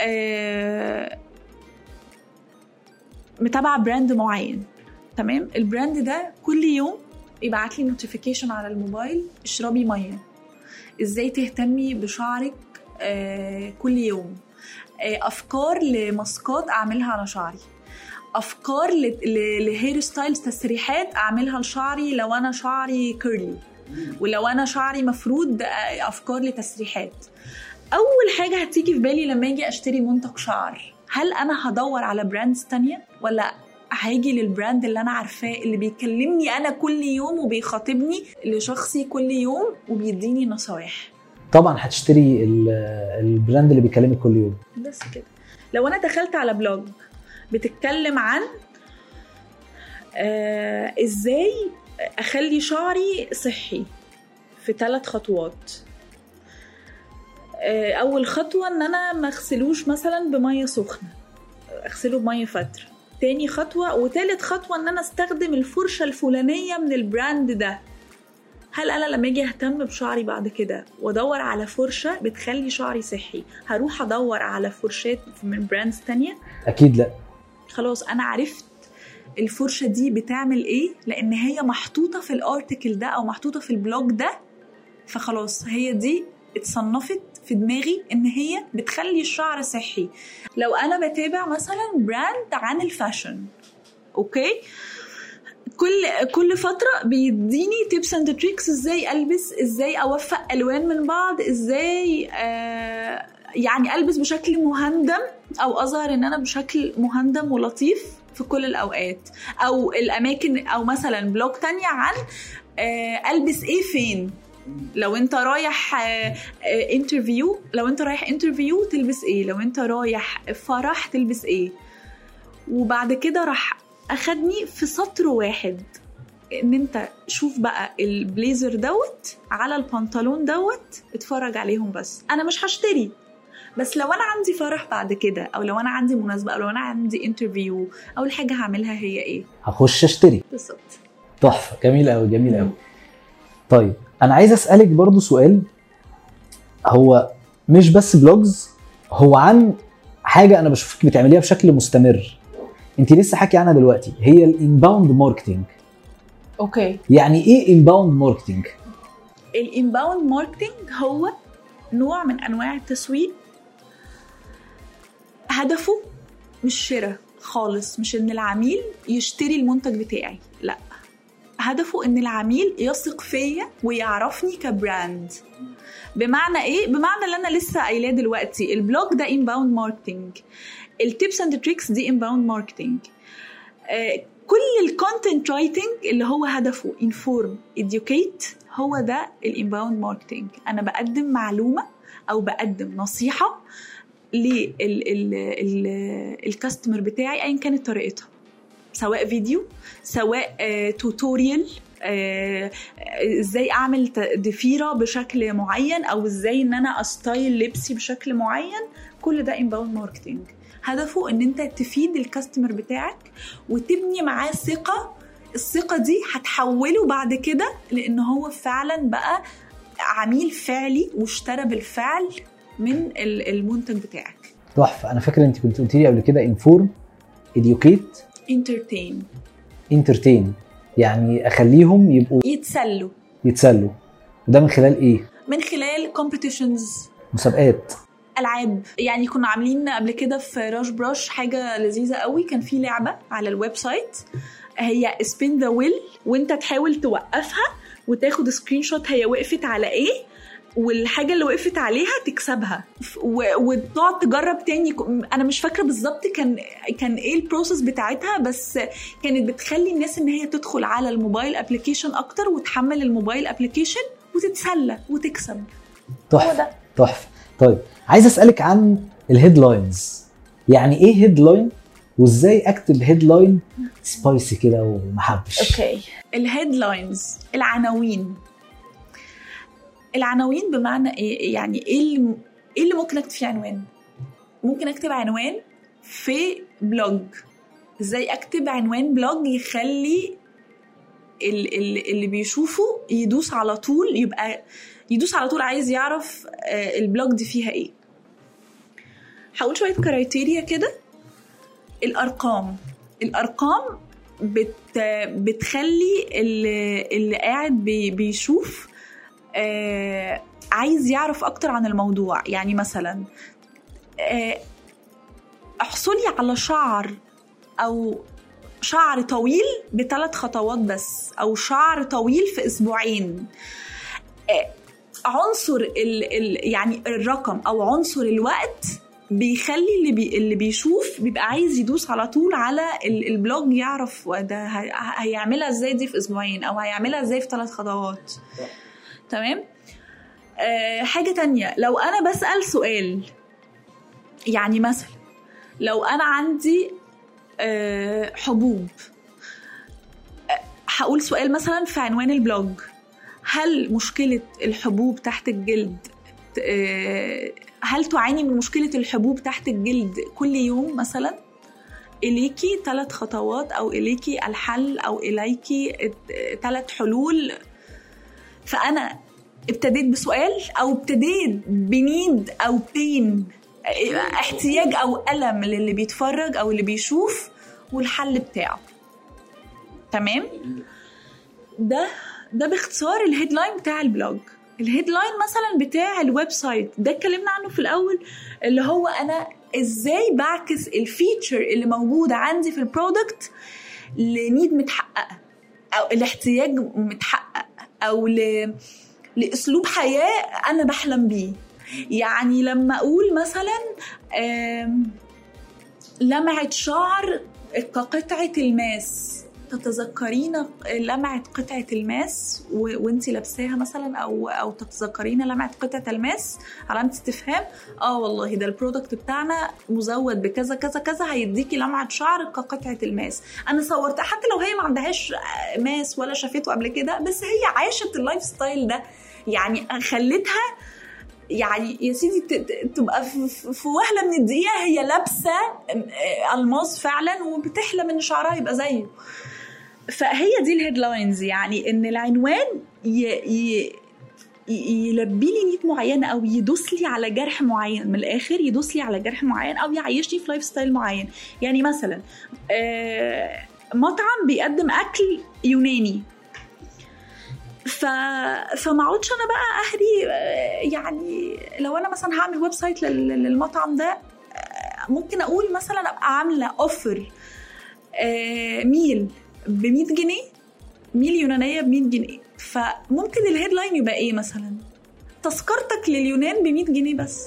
آه، متابعة brand معين تمام؟ ال brand ده كل يوم يبعت لي notification على الموبايل اشربي مية. إزاي تهتمي بشعرك كل يوم. آه، أفكار لماسكات أعملها على شعري. أفكار ل hairstyles تسريحات أعملها لشعري لو أنا شعري curly ولو أنا شعري مفرود آه، أفكار لتسريحات. أول حاجة هتيجي في بالي لما أجي أشتري منتج شعر هل أنا هدور على brands تانية؟ ولا هاجي لل brand اللي أنا عارفاه اللي بيكلمني أنا كل يوم وبيخاطبني لشخصي كل يوم وبيديني نصايح؟ طبعا هتشتري ال- ال brand اللي بيكلمك كل يوم. بس كده. لو أنا دخلت على blog بتتكلم عن آه إزاي أخلي شعري صحي في ثلاث خطوات. آه أول خطوة إن أنا ما أغسلوش مثلا بمية سخنة أغسله بمية فترة. تاني خطوة وتالت خطوة إن أنا أستخدم الفرشة الفلانية من ال brand ده. هل أنا لما أجي أهتم بشعري بعد كده وأدور على فرشة بتخلي شعري صحي هروح أدور على فرشات من brands تانية؟ أكيد لأ. خلاص أنا عرفت الفرشة دي بتعمل إيه لأن هي محطوطة في ال article ده أو محطوطة في ال blog ده فخلاص هي دي اتصنفت في دماغي إن هي بتخلي الشعر صحي. لو أنا بتابع مثلا brand عن ال fashion okay؟ كل كل فترة بيديني tips and tricks إزاي ألبس إزاي أوفق ألوان من بعض إزاي آه يعني ألبس بشكل مهندم أو أظهر إن أنا بشكل مهندم ولطيف في كل الأوقات. أو الأماكن أو مثلا blog تانية عن آه ألبس إيه فين. لو أنت رايح interview لو أنت رايح interview تلبس إيه لو أنت رايح فرح تلبس إيه. وبعد كده راح أخدني في سطر واحد. إن أنت شوف بقى البليزر دوت على البنطلون دوت اتفرج عليهم بس. أنا مش هشتري. بس لو أنا عندي فرح بعد كده أو لو أنا عندي مناسبة أو لو أنا عندي interview اول حاجة هعملها هي إيه. هخش أشتري. بالظبط. تحفة. جميل قوي جميل قوي طيب أنا عايز أسألك برضو سؤال. هو مش بس blogs هو عن حاجة أنا بشوفك بتعمليها بشكل مستمر. انت لسه حكي عنها دلوقتي. هي ال inbound marketing okay. يعني إيه inbound marketing ال inbound marketing هو نوع من أنواع التسويق هدفه مش شراء خالص مش إن العميل يشتري المنتج بتاعي لأ. هدفه إن العميل يثق فيا ويعرفني ك brand. بمعنى إيه؟ بمعنى اللي أنا لسه قايلاه دلوقتي ال blog ده inbound marketing ال tips and tricks دي inbound marketing كل ال content writing اللي هو هدفه inform educate هو ده ال inbound marketing أنا بقدم معلومة أو بقدم نصيحة لل customer بتاعي ايا كانت طريقتها. سواء فيديو سواء tutorial إزاي أعمل ضفيره بشكل معين أو إزاي إن أنا أ style لبسي بشكل معين. كل ده inbound marketing هدفه إن أنت تفيد ال customer بتاعك وتبني معاه ثقة. الثقة دي هتحوله بعد كده لأن هو فعلا بقى عميل فعلي واشترى بالفعل من المنتج بتاعك. تحفة. أنا فاكر أنت كنت قلت لي قبل كده inform educate entertain. Entertain. يعني أخليهم يبقوا يتسلوا. يتسلوا. وده من خلال إيه؟ من خلال competitions. مسابقات. ألعاب. يعني كنا عاملين قبل كده في راش براش حاجة لذيذة قوي. كان في لعبة على ال website. هي spin the wheel وانت تحاول توقفها وتاخد screenshot هي وقفت على إيه والحاجة اللي وقفت عليها تكسبها. وتقعد تجرب تاني. أنا مش فاكرة بالظبط كان كان إيه ال process بتاعتها بس كانت بتخلي الناس إن هي تدخل على ال mobile application أكتر وتحمل ال mobile application وتتسلى وتكسب. تحفة. تحفة. طيب عايز أسألك عن ال headlines. يعني إيه headline وإزاي أكتب headline spicy كده ومحبش؟ okay. ال headlines العناوين. العناوين بمعنى إيه؟ يعني إيه إيه اللي ممكن أكتب فيه عنوان؟ ممكن أكتب عنوان في blog. إزاي أكتب عنوان blog يخلي اللي بيشوفه يدوس على طول يبقى يدوس على طول عايز يعرف ال blog دي فيها إيه. هقول شوية criteria كده. الأرقام. الأرقام بت بتخلي اللي, اللي قاعد بي بيشوف آه عايز يعرف أكتر عن الموضوع. يعني مثلا آه، احصلي على شعر أو شعر طويل بثلاث خطوات بس أو شعر طويل في أسبوعين. آه، عنصر ال ال يعني الرقم أو عنصر الوقت بيخلي اللي بي اللي بيشوف بيبقى عايز يدوس على طول على ال- البلوج يعرف ده هي- هيعملها إزاي دي في أسبوعين أو هيعملها إزاي في ثلاث خطوات. تمام؟ آه حاجة تانية لو أنا بسأل سؤال يعني مثلا لو أنا عندي آه حبوب آه، هقول سؤال مثلا في عنوان البلوج. هل مشكلة الحبوب تحت الجلد آه، هل تعاني من مشكلة الحبوب تحت الجلد كل يوم مثلا؟ إليكي ثلاث خطوات أو إليكي الحل أو إليكي ثلاث حلول. فأنا ابتديت بسؤال أو ابتديت بنيد أو بين احتياج أو ألم للي بيتفرج أو اللي بيشوف والحل بتاعه. تمام؟ ده ده باختصار ال headline بتاع ال blog. ال headline مثلا بتاع ال website ده اتكلمنا عنه في الأول اللي هو أنا إزاي بعكس ال feature اللي موجوده عندي في ال product ل need متحققه أو الاحتياج متحقق أو ل... لأسلوب حياة أنا بحلم بيه. يعني لما أقول مثلا لمعة شعر كقطعه الماس. تتذكرين لمعة قطعة الماس. وانت لابساها مثلا أو أو تتذكرين لمعة قطعة الماس؟ علامة استفهام آه والله ده ال product بتاعنا مزود بكذا كذا كذا هيديكي لمعة شعر كقطعة الماس. أنا صورتها حتى لو هي ما عندهاش ماس ولا شافته قبل كده بس هي عاشت ال lifestyle ده. يعني خلتها يعني يا سيدي تبقى في وهلة من الدقيقة هي لابسة آه، ألماس فعلا وبتحلم ان شعرها يبقى زيه. فهي دي ال headlines يعني إن العنوان ي... ي... يلبي لي need معينه أو يدوس لي على جرح معين من الآخر يدوس لي على جرح معين أو يعيشني في lifestyle معين. يعني مثلا آه، مطعم بيقدم أكل يوناني. ف... فما اقعدش أنا بقى أهري آه، يعني لو أنا مثلا هعمل website لل- للمطعم ده آه، ممكن أقول مثلا أبقى عاملة offer meal ب 100 جنيه؟ meal يونانيه ب 100 جنيه. فممكن ال headline يبقى إيه مثلا؟ تذكرتك لليونان ب 100 جنيه بس.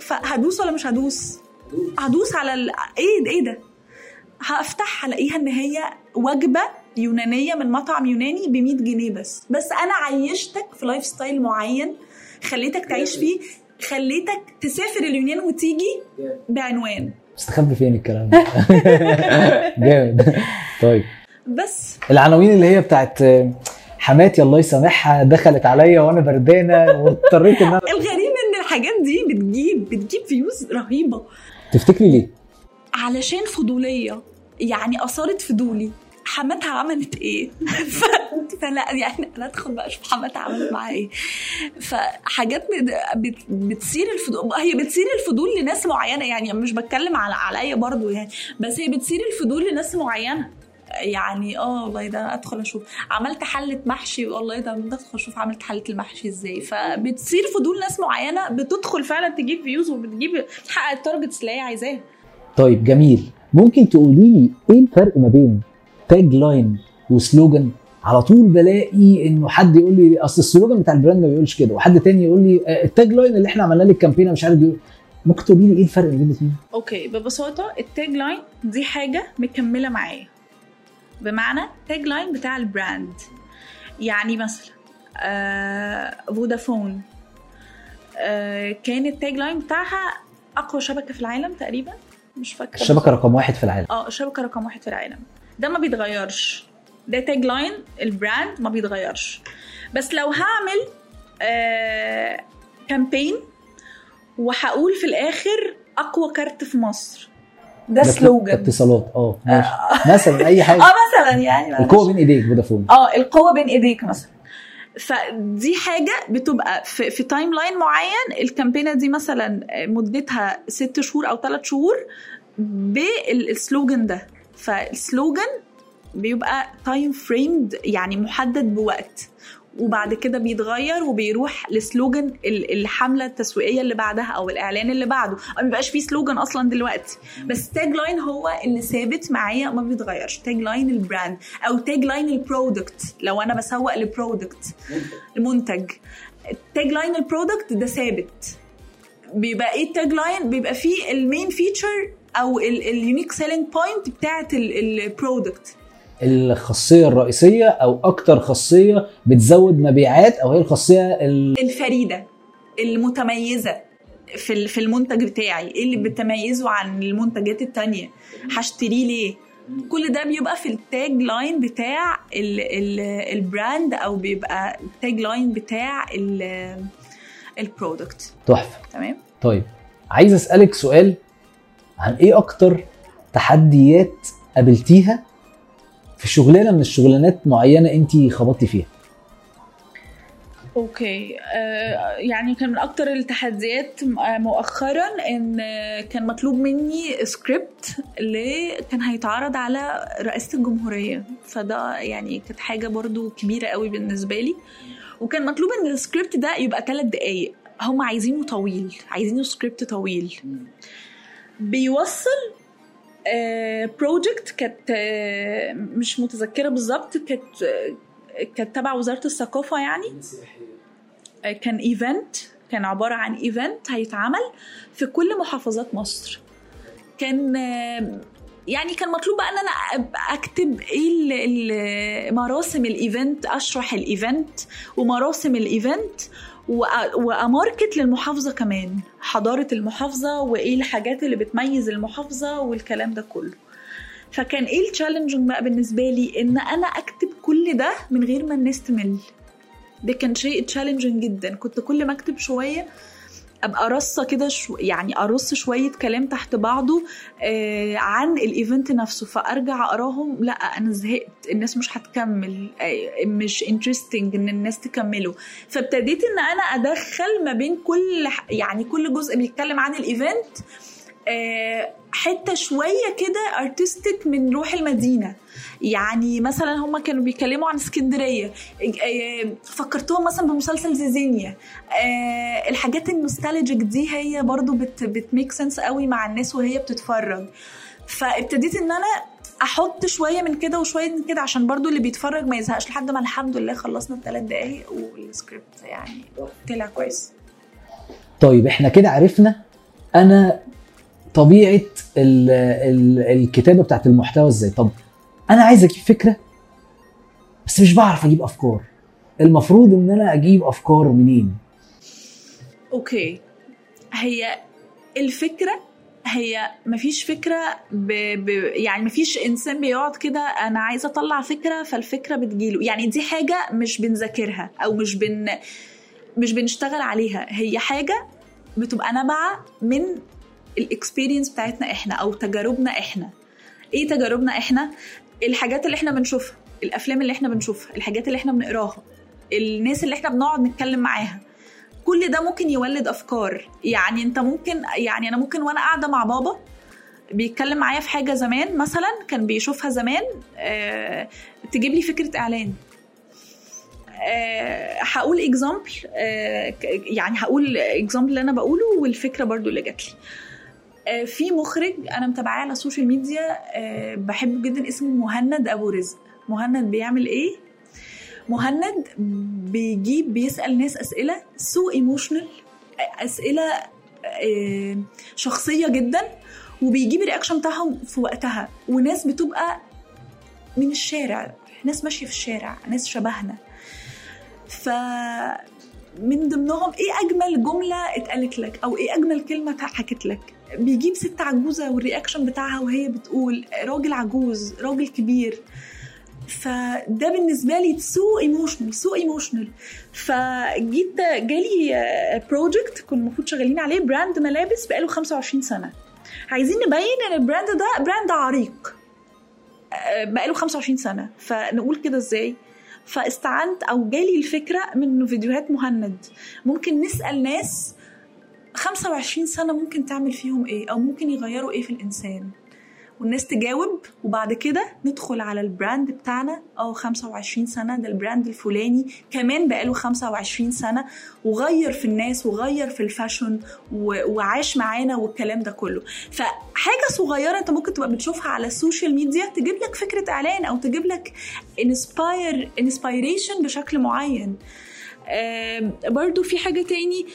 فهدوس ولا مش هدوس؟ هدوس على ال... إيه إيه ده؟ هفتح هلاقيها إن هي وجبة يونانية من مطعم يوناني ب 100 جنيه بس. بس أنا عيشتك في lifestyle معين خليتك تعيش فيه خليتك تسافر اليونان وتيجي بعنوان. مستخبي فين الكلام ده؟ جامد. طيب. بس. العناوين اللي هي بتاعت حماتي الله يسامحها دخلت عليا وأنا بردانة واضطريت إن أنا الغريب إن الحاجات دي بتجيب بتجيب views رهيبة. تفتكري ليه؟ علشان فضولية. يعني أثارت فضولي. حماتها عملت إيه؟ ف... فلا يعني أنا أدخل بقى أشوف حماتها عملت معاها إيه. فحاجات بت... بت... بتثير الفضول هي بتثير الفضول لناس معينة يعني مش بتكلم على عليا برضو يعني بس هي بتثير الفضول لناس معينة. يعني آه والله ده أدخل أشوف. عملت حلة محشي والله ده أدخل أشوف عملت حلة المحشي إزاي. فبتثير فضول ناس معينة بتدخل فعلا تجيب views وبتجيب تحقق ال targets اللي هي عايزاها. طيب جميل. ممكن تقولي لي إيه الفرق ما بين tagline و slogan على طول بلاقي إنه حد يقول لي أصل ال slogan بتاع ال brand ما بيقولش كده. وحد تاني يقول لي آه، ال tagline اللي إحنا عملنا لك campaign مش عارف بيقول ممكن تقولي لي إيه الفرق بين الاثنين okay ببساطة ال tagline دي حاجة مكملة معايا. بمعنى tagline بتاع ال brand. يعني مثلا آه فودافون. آه كان ال tagline بتاعها أقوى شبكة في العالم تقريبا مش فاكرة الشبكة رقم واحد في العالم. آه الشبكة رقم واحد في العالم. ده ما بيتغيرش. ده tagline ال brand ما بيتغيرش. بس لو هعمل آه campaign وهقول في الآخر أقوى كارت في مصر. ده slogan اتصالات. آه ماشي. مثلا أي حاجة. آه مثلا يعني. القوة بين إيديك فودافون. آه القوة بين إيديك مثلا. فدي حاجة بتبقى في, في timeline معين. ال campaign ه دي مثلا مدتها ست شهور أو ثلاث شهور بال slogan ده. فال slogan بيبقى time framed يعني محدد بوقت. وبعد كده بيتغير وبيروح ل slogan ال- الحملة التسويقية اللي بعدها أو الإعلان اللي بعده. ما بيبقاش فيه slogan أصلا دلوقتي. بس tagline هو اللي ثابت معايا وما بيتغيرش. tagline ال brand أو tagline ال product لو أنا بسوق ل product المنتج ال tagline ال product ده ثابت. بيبقى إيه ال tagline بيبقى فيه ال main feature أو ال unique selling point بتاعت ال product الخاصية الرئيسية أو أكتر خاصية بتزود مبيعات أو هي الخاصية ال... الفريدة المتميزة في في المنتج بتاعي. إيه اللي بتميزه عن المنتجات التانية؟ هشتريه ليه؟ كل ده بيبقى في ال tagline بتاع ال ال ال brand أو بيبقى ال tagline بتاع ال- ال product تحفة. تمام؟ طيب عايز أسألك سؤال عن إيه أكتر تحديات قابلتيها في شغلانة من الشغلانات معينة انت خبطتي فيها. okay. آه يعني كان من أكتر التحديات آه، مؤخرا إن كان مطلوب مني سكريبت اللي كان هيتعرض على رئاسة الجمهورية. فده يعني كانت حاجة برضو كبيرة قوي بالنسبة لي. وكان مطلوب إن السكريبت ده يبقى ثلاث دقايق. هم عايزينه طويل عايزينه سكريبت طويل. بيوصل project كانت آه، مش متذكرة بالظبط كانت آه، كانت تبع وزارة الثقافة يعني. كان event كان عبارة عن event هيتعمل في كل محافظات مصر. كان آه، يعني كان مطلوب بقى إن أنا أكتب إيه مراسم ال event أشرح ال event ومراسم الايفنت وأ market للمحافظة كمان. حضاره المحافظة وإيه الحاجات اللي بتميز المحافظة والكلام ده كله. فكان إيه ال challenging بقى بالنسبة لي؟ إن أنا أكتب كل ده من غير ما الناس تمل. ده كان شيء challenging جدا. كنت كل ما أكتب شوية أبقى رصه كده شو يعني أرص شوية كلام تحت بعضه آه عن ال event نفسه فأرجع أقراهم لأ أنا زهقت الناس مش هتكمل آه مش interesting إن الناس تكمله. فابتديت إن أنا أدخل ما بين كل يعني كل جزء بيتكلم عن ال event آه، حتة شوية كده artistic من روح المدينة. يعني مثلا هم كانوا بيتكلموا عن اسكندرية. آه، فكرتهم مثلا بمسلسل زيزينيا. آه، الحاجات ال nostalgic دي هي برضو بت بت make sense قوي مع الناس وهي بتتفرج. فابتديت إن أنا أحط شوية من كده وشوية من كده عشان برضو اللي بيتفرج ما يزهقش لحد ما الحمد لله خلصنا الثلاث دقايق والسكريبت يعني طلع كويس. طيب إحنا كده عرفنا أنا طبيعة ال ال الكتابة بتاعت المحتوى إزاي. طب أنا عايز أجيب فكرة بس مش بعرف أجيب أفكار. المفروض إن أنا أجيب أفكار منين؟ أوكي. هي الفكرة هي مفيش فكرة ب... ب... يعني مفيش إنسان بيقعد كده أنا عايزه أطلع فكرة فالفكرة بتجيله. يعني دي حاجة مش بنذاكرها أو مش بن مش بنشتغل عليها. هي حاجة بتبقى نابعة من الاكسبيرينس بتاعتنا إحنا أو تجاربنا إحنا. إيه تجاربنا إحنا؟ الحاجات اللي إحنا بنشوفها الأفلام اللي إحنا بنشوفها الحاجات اللي إحنا بنقراها الناس اللي إحنا بنقعد نتكلم معاها. كل ده ممكن يولد أفكار. يعني انت ممكن يعني أنا ممكن وأنا قاعدة مع بابا بيتكلم معايا في حاجة زمان مثلا كان بيشوفها زمان آه تجيب لي فكرة إعلان. آه هقول example آه يعني هقول example اللي أنا بقوله والفكرة برضو اللي جات لي في مخرج أنا متابعاه على السوشيال ميديا آه بحبه جدا اسمه مهند أبو رزق. مهند بيعمل إيه؟ مهند بيجيب بيسأل ناس أسئلة so emotional أسئلة آه شخصية جدا وبيجيب ال reaction بتاعهم في وقتها. وناس بتبقى من الشارع ناس ماشية في الشارع ناس شبهنا. ف من ضمنهم إيه أجمل جملة اتقالت لك؟ أو إيه أجمل كلمة حكت لك؟ بيجيب ست عجوزة وال reaction بتاعها وهي بتقول راجل عجوز راجل كبير. فده بالنسبة لي so emotional so emotional فجيت جالي project كنا المفروض شغالين عليه brand ملابس بقاله 25 سنة. عايزين نبين إن ال brand ده brand عريق. بقاله 25 سنة. فنقول كده إزاي؟ فاستعنت أو جالي الفكرة من فيديوهات مهند. ممكن نسأل ناس 25 سنة ممكن تعمل فيهم إيه؟ أو ممكن يغيروا إيه في الإنسان؟ والناس تجاوب وبعد كده ندخل على ال brand بتاعنا. آه 25 سنة ده ال brand الفلاني. كمان بقاله 25 سنة وغير في الناس وغير في ال fashion وعاش معانا والكلام ده كله. فحاجة صغيرة أنت ممكن تبقى بتشوفها على السوشيال ميديا تجيب لك فكرة إعلان أو تجيب لك inspire inspiration بشكل معين. برضو في حاجة تاني.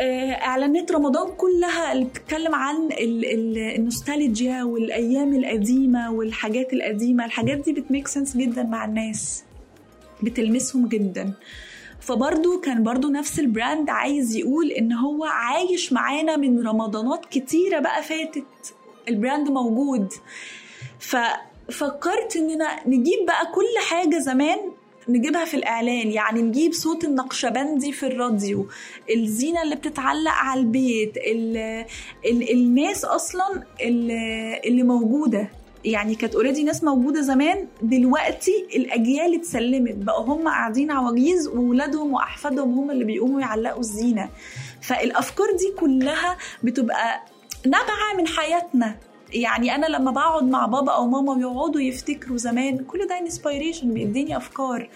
إعلانات رمضان كلها اللي بتتكلم عن ال- ال- النوستالجيا والأيام القديمة والحاجات القديمة. الحاجات دي بت make sense جدا مع الناس بتلمسهم جدا. فبرضو كان برضو نفس ال brand عايز يقول إن هو عايش معانا من رمضانات كتيرة بقى فاتت. ال brand موجود. ففكرت إننا نجيب بقى كل حاجة زمان نجيبها في الإعلان يعني نجيب صوت النقشبندي في الراديو الزينة اللي بتتعلق على البيت ال ال الناس أصلا اللي, موجودة. يعني كانت already ناس موجودة زمان دلوقتي الأجيال اتسلمت بقوا هم قاعدين عواجيز واولادهم وأحفادهم هم اللي بيقوموا يعلقوا الزينة. فالأفكار دي كلها بتبقى نابعة من حياتنا. يعني أنا لما بقعد مع بابا أو ماما بيقعدوا يفتكروا زمان كل ده inspiration بيديني أفكار.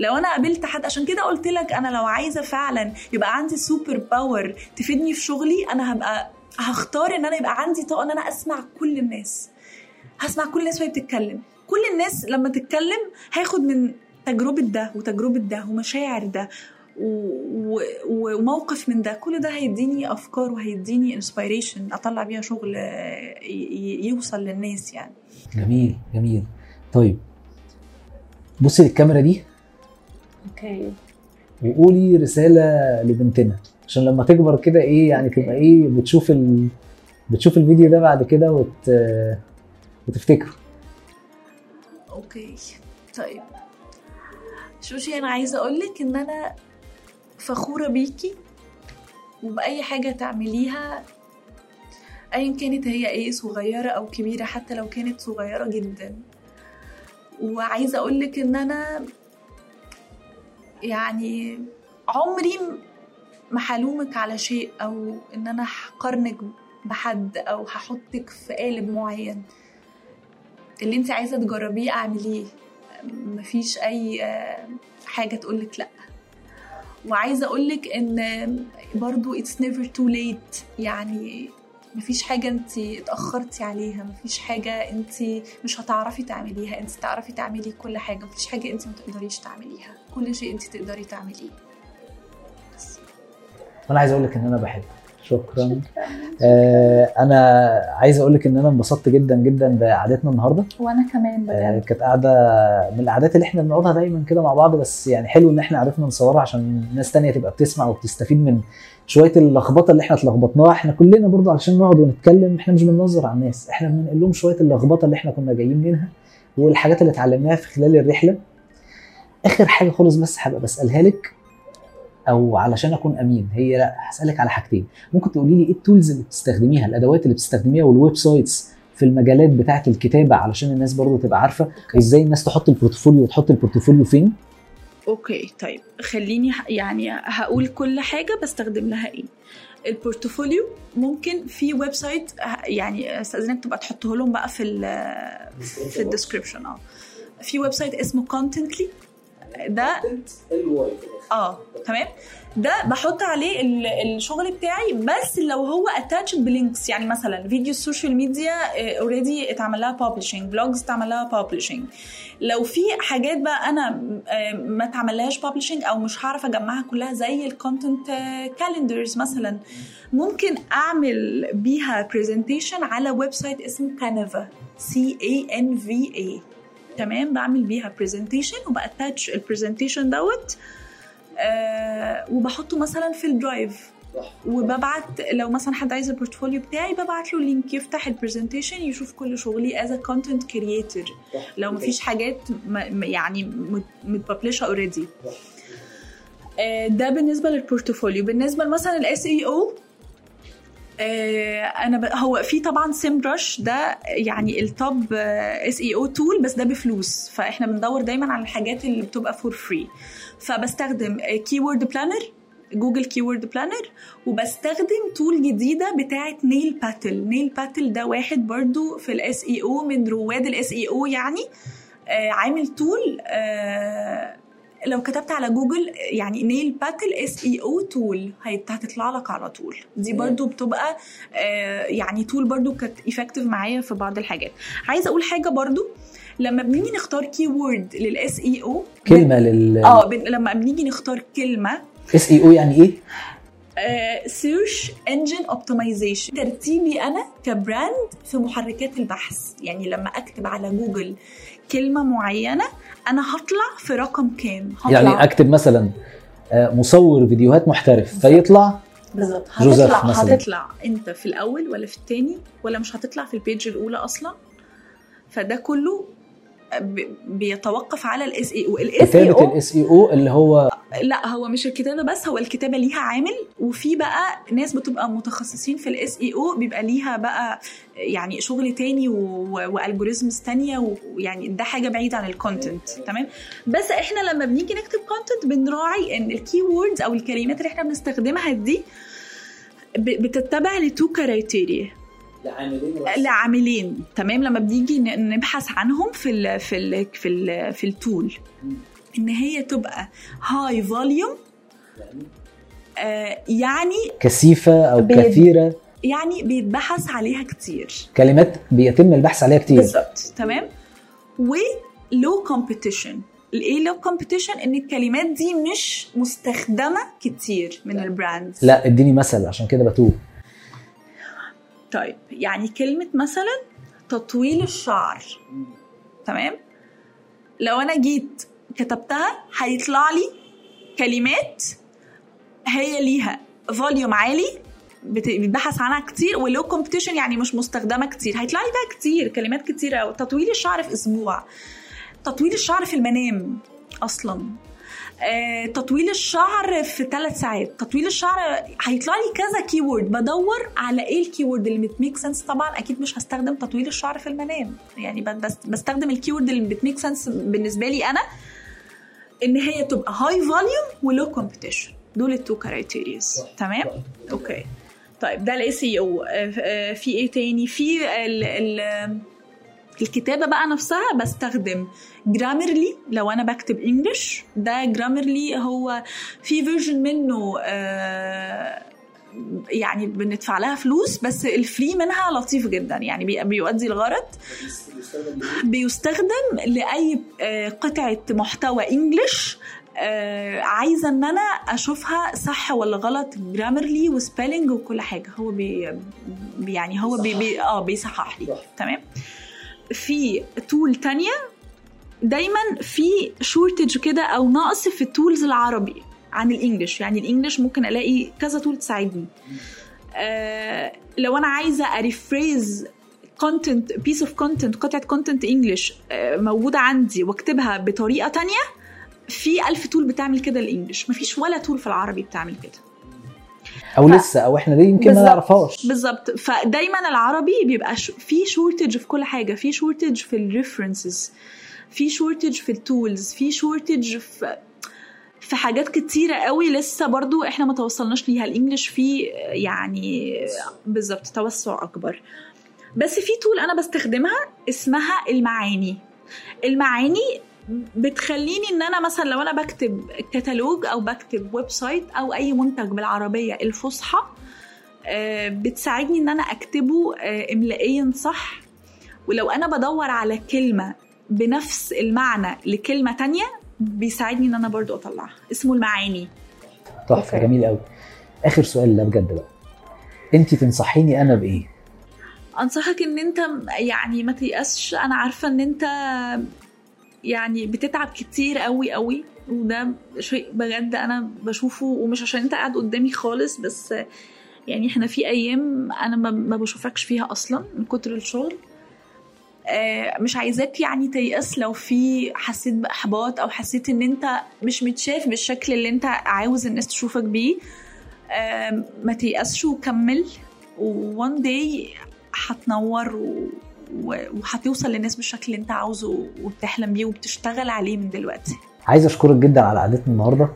لو أنا قابلت حد عشان كده قلت لك أنا لو عايزة فعلا يبقى عندي super power تفيدني في شغلي أنا هبقى هختار إن أنا يبقى عندي طاقة إن أنا أسمع كل الناس. هسمع كل الناس وهي بتتكلم. كل الناس لما تتكلم هاخد من تجربة ده وتجربة ده ومشاعر ده وموقف من ده كل ده هيديني أفكار وهيديني inspiration أطلع بيها شغل آه، يوصل للناس يعني. جميل جميل. طيب بصي للكاميرا دي. okay. وقولي رسالة لبنتنا عشان لما تكبر كده إيه يعني تبقى إيه بتشوف ال... بتشوف الفيديو ده بعد كده وت... وتفتكره. okay. طيب. شوشي أنا عايزة أقولك إن أنا فخورة بيكي وبأي حاجة تعمليها ايا كانت هي إيه صغيرة أو كبيرة حتى لو كانت صغيرة جدا. وعايزة أقولك إن أنا يعني عمري ما هلومك على شيء أو إن أنا هقارنك بحد أو هحطك في قالب معين. اللي أنت عايزة تجربيه أعمليه. مفيش أي آه، حاجة تقولك لأ. وعايزة أقولك إن برضو it's never too late. يعني مفيش حاجة انت اتأخرتي عليها مفيش حاجة انت مش هتعرفي تعمليها انت تعرفي تعملي كل حاجة مفيش حاجة انت ما تقدريش تعمليها. كل شيء انت تقدري تعمليه. بس. وأنا عايز أقول لك إن أنا بحبك شكرا. آه أنا عايز أقول لك إن أنا انبسطت جدا جدا بقعدتنا النهارده. وأنا كمان آه بجد. كانت قاعدة من القعدات اللي إحنا بنقعدها دايما كده مع بعض بس يعني حلو إن إحنا عرفنا نصورها عشان ناس تانية تبقى بتسمع وبتستفيد من شوية اللخبطة اللي إحنا اتلخبطناها. إحنا كلنا برضو علشان نقعد ونتكلم إحنا مش بننظر على الناس. إحنا بننقل لهم شوية اللخبطة اللي إحنا كنا جايين منها والحاجات اللي اتعلمناها في خلال الرحلة. آخر حاجة خالص بس هبقى بسألها لك. أو علشان أكون أمين. هي لا هسألك على حاجتين. ممكن تقولي لي إيه ال tools اللي بتستخدميها الأدوات اللي بتستخدميها وال websites في المجالات بتاعة الكتابة علشان الناس برضو تبقى عارفة إزاي الناس تحط ال portfolio وتحط ال portfolio فين؟ okay طيب. خليني يعني هقول كل حاجة بستخدم لها إيه. ال portfolio ممكن في website يعني أستاذنك تبقى تحطه لهم بقى في ال في ال description آه. في website اسمه Contently ده آه تمام. ده بحط عليه ال- الشغل بتاعي بس لو هو attached ب links يعني مثلا فيديو السوشيال ميديا already اتعمل لها publishing blogs اتعمل لها publishing لو في حاجات بقى أنا آه، ما اتعملهاش publishing أو مش هعرف أجمعها كلها زي ال content calendars مثلا ممكن أعمل بيها presentation على website اسمه Canva C A N V A تمام بعمل بيها presentation وب attach ال presentation دوت آه وبحطه مثلا في ال drive وببعت لو مثلا حد عايز ال portfolio بتاعي ببعت له link يفتح ال presentation يشوف كل شغلي as content creator لو مفيش حاجات يعني مت publish ه already ده بالنسبة لل portfolio بالنسبة مثلا ال SEO أنا ب... هو في طبعا Semrush ده يعني ال top SEO tool بس ده بفلوس. فإحنا بندور دايما على الحاجات اللي بتبقى for free فبستخدم keyword planner Google keyword planner وبستخدم tool جديدة بتاعه Neil Patel Neil Patel ده واحد برضو في ال SEO من رواد ال SEO يعني آه عامل tool آه لو كتبت على جوجل يعني Neil Patel SEO tool هتطلع لك على طول. دي برضو بتبقى آه يعني tool برضو كانت effective معايا في بعض الحاجات. عايزة أقول حاجة برضو لما بنيجي نختار keyword لل SEO كلمة لل آه بن- لما بنيجي نختار كلمة SEO يعني إيه؟ search engine optimization ترتيبي أنا ك brand في محركات البحث. يعني لما أكتب على جوجل كلمة معينة أنا هطلع في رقم كام؟ هطلع. يعني أكتب مثلا آه، مصور فيديوهات محترف فيطلع؟ بالظبط. جوزيف هتطلع مثلاً. هتطلع أنت في الأول ولا في التاني؟ ولا مش هتطلع في ال page الأولى أصلا؟ فده كله بيتوقف على ال SEO ال SEO كتابة أو ال SEO اللي هو لا هو مش الكتابة بس هو الكتابة ليها عامل. وفي بقى ناس بتبقى متخصصين في ال SEO بيبقى ليها بقى يعني شغل تاني و algorithms تانية ويعني ده حاجة بعيدة عن ال content تمام؟ بس إحنا لما بنيجي نكتب content بنراعي إن ال keywords أو الكلمات اللي إحنا بنستخدمها دي بتتبع ل two criteria لعاملين تمام؟ لما بنيجي نبحث عنهم في ال في ال في ال في ال tool إن هي تبقى high volume آه يعني كثيفة أو بيد- كثيرة. يعني بيتبحث عليها كتير. كلمات بيتم البحث عليها كتير. بالظبط تمام؟ و low competition الايه low competition إن الكلمات دي مش مستخدمة كتير من ال brand لا إديني مثل عشان كده بتوه. طيب يعني كلمة مثلا تطويل الشعر تمام؟ لو أنا جيت كتبتها هيطلع لي كلمات هي ليها volume عالي بت- بيتبحث عنها كتير و low competition يعني مش مستخدمة كتير. هيطلع لي بقى كتير كلمات كتير أوي. تطويل الشعر في أسبوع. تطويل الشعر في المنام أصلا. آه، تطويل الشعر في ثلاث ساعات. تطويل الشعر هيطلع لي كذا keyword بدور على إيه ال keyword اللي بت make sense طبعا أكيد مش هستخدم تطويل الشعر في المنام. يعني ب- بس بستخدم ال keyword اللي بت make sense بالنسبة لي أنا. إن هي تبقى high volume و low competition دول ال two criterias تمام؟ okay طيب ده ال SEO في إيه تاني؟ في ال ال الكتابة بقى نفسها بستخدم Grammarly لو أنا بكتب English ده Grammarly هو في version منه آه، يعني بندفع لها فلوس بس ال free منها لطيف جدا. يعني بي- بيؤدي الغرض. بيستخدم لأي آه، قطعة محتوى English آه، عايزة إن أنا أشوفها صح ولا غلط grammarly و spelling وكل حاجة. هو بي بي- يعني هو بي بي آه بيصحح لي. تمام؟ في tool تانية. دايما في shortage كده أو نقص في ال tools العربي. عن ال English يعني ال English ممكن ألاقي كذا tool تساعدني. آه لو أنا عايزة أ rephrase content piece of content قطعة content English موجودة عندي واكتبها بطريقة تانية في ألف tool بتعمل كده ال English. مفيش ولا tool في العربي بتعمل كده. أو ف- لسه أو إحنا دي يمكن ما. نعرفهاش. بالظبط. فدايما العربي بيبقى ش... في shortage في كل حاجة. في shortage في ال references في shortage في ال tools في shortage في في حاجات كتيرة قوي لسه برضو إحنا ما توصلناش ليها. ال English فيه يعني بالظبط توسع أكبر. بس في tool أنا بستخدمها اسمها المعاني. المعاني بتخليني إن أنا مثلا لو أنا بكتب كتالوج أو بكتب website أو أي منتج بالعربية الفصحى آه، بتساعدني إن أنا أكتبه آه، املائيا صح. ولو أنا بدور على كلمة بنفس المعنى لكلمة تانية بيساعدني إن أنا برضو أطلعها. اسمه المعاني. تحفة. جميل قوي آخر سؤال لا بجد بقى. انت تنصحيني أنا بإيه؟ أنصحك إن أنت يعني ما تيأسش. أنا عارفة إن أنت يعني بتتعب كتير قوي قوي وده شيء بجد أنا بشوفه ومش عشان أنت قاعد قدامي خالص بس يعني إحنا في أيام أنا ما- ما بشوفكش فيها أصلا من كتر الشغل. مش عايزاك يعني تيأس لو في حسيت بإحباط أو حسيت إن أنت مش متشاف بالشكل اللي أنت عاوز الناس تشوفك بيه. آه، ما تيأسش وكمل. وون داي هتنور وهتوصل للناس بالشكل اللي أنت عاوزه وبتحلم بيه وبتشتغل عليه من دلوقتي. عايز أشكرك جدا على قعدتنا النهارده.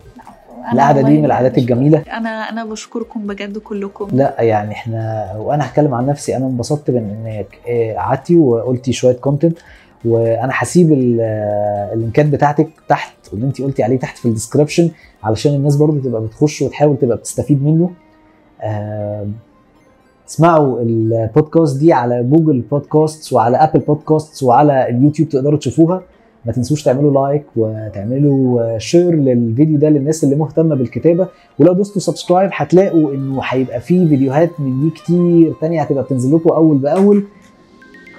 القعدة دي من القعدات. الجميلة. أنا أنا بشكركم بجد كلكم. لا يعني إحنا وأنا هتكلم عن نفسي أنا انبسطت بإن إنك آه، قعدتي وقلتي شوية content وأنا هسيب آه، اللينكات بتاعتك تحت واللي انت قلتي عليه تحت في ال description علشان الناس برضو تبقى بتخش وتحاول تبقى بتستفيد منه. آم، اسمعوا البودكاست دي على Google Podcast وعلى Apple Podcast وعلى اليوتيوب تقدروا تشوفوها. ما تنسوش تعملوا like وتعملوا share للفيديو ده للناس اللي مهتمة بالكتابة. ولو دوستوا subscribe هتلاقوا إنه هيبقى فيه فيديوهات من دي كتير تانية هتبقى بتنزل لكم أول بأول.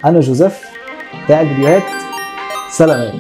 أنا جوزيف بتاع الفيديوهات سلامات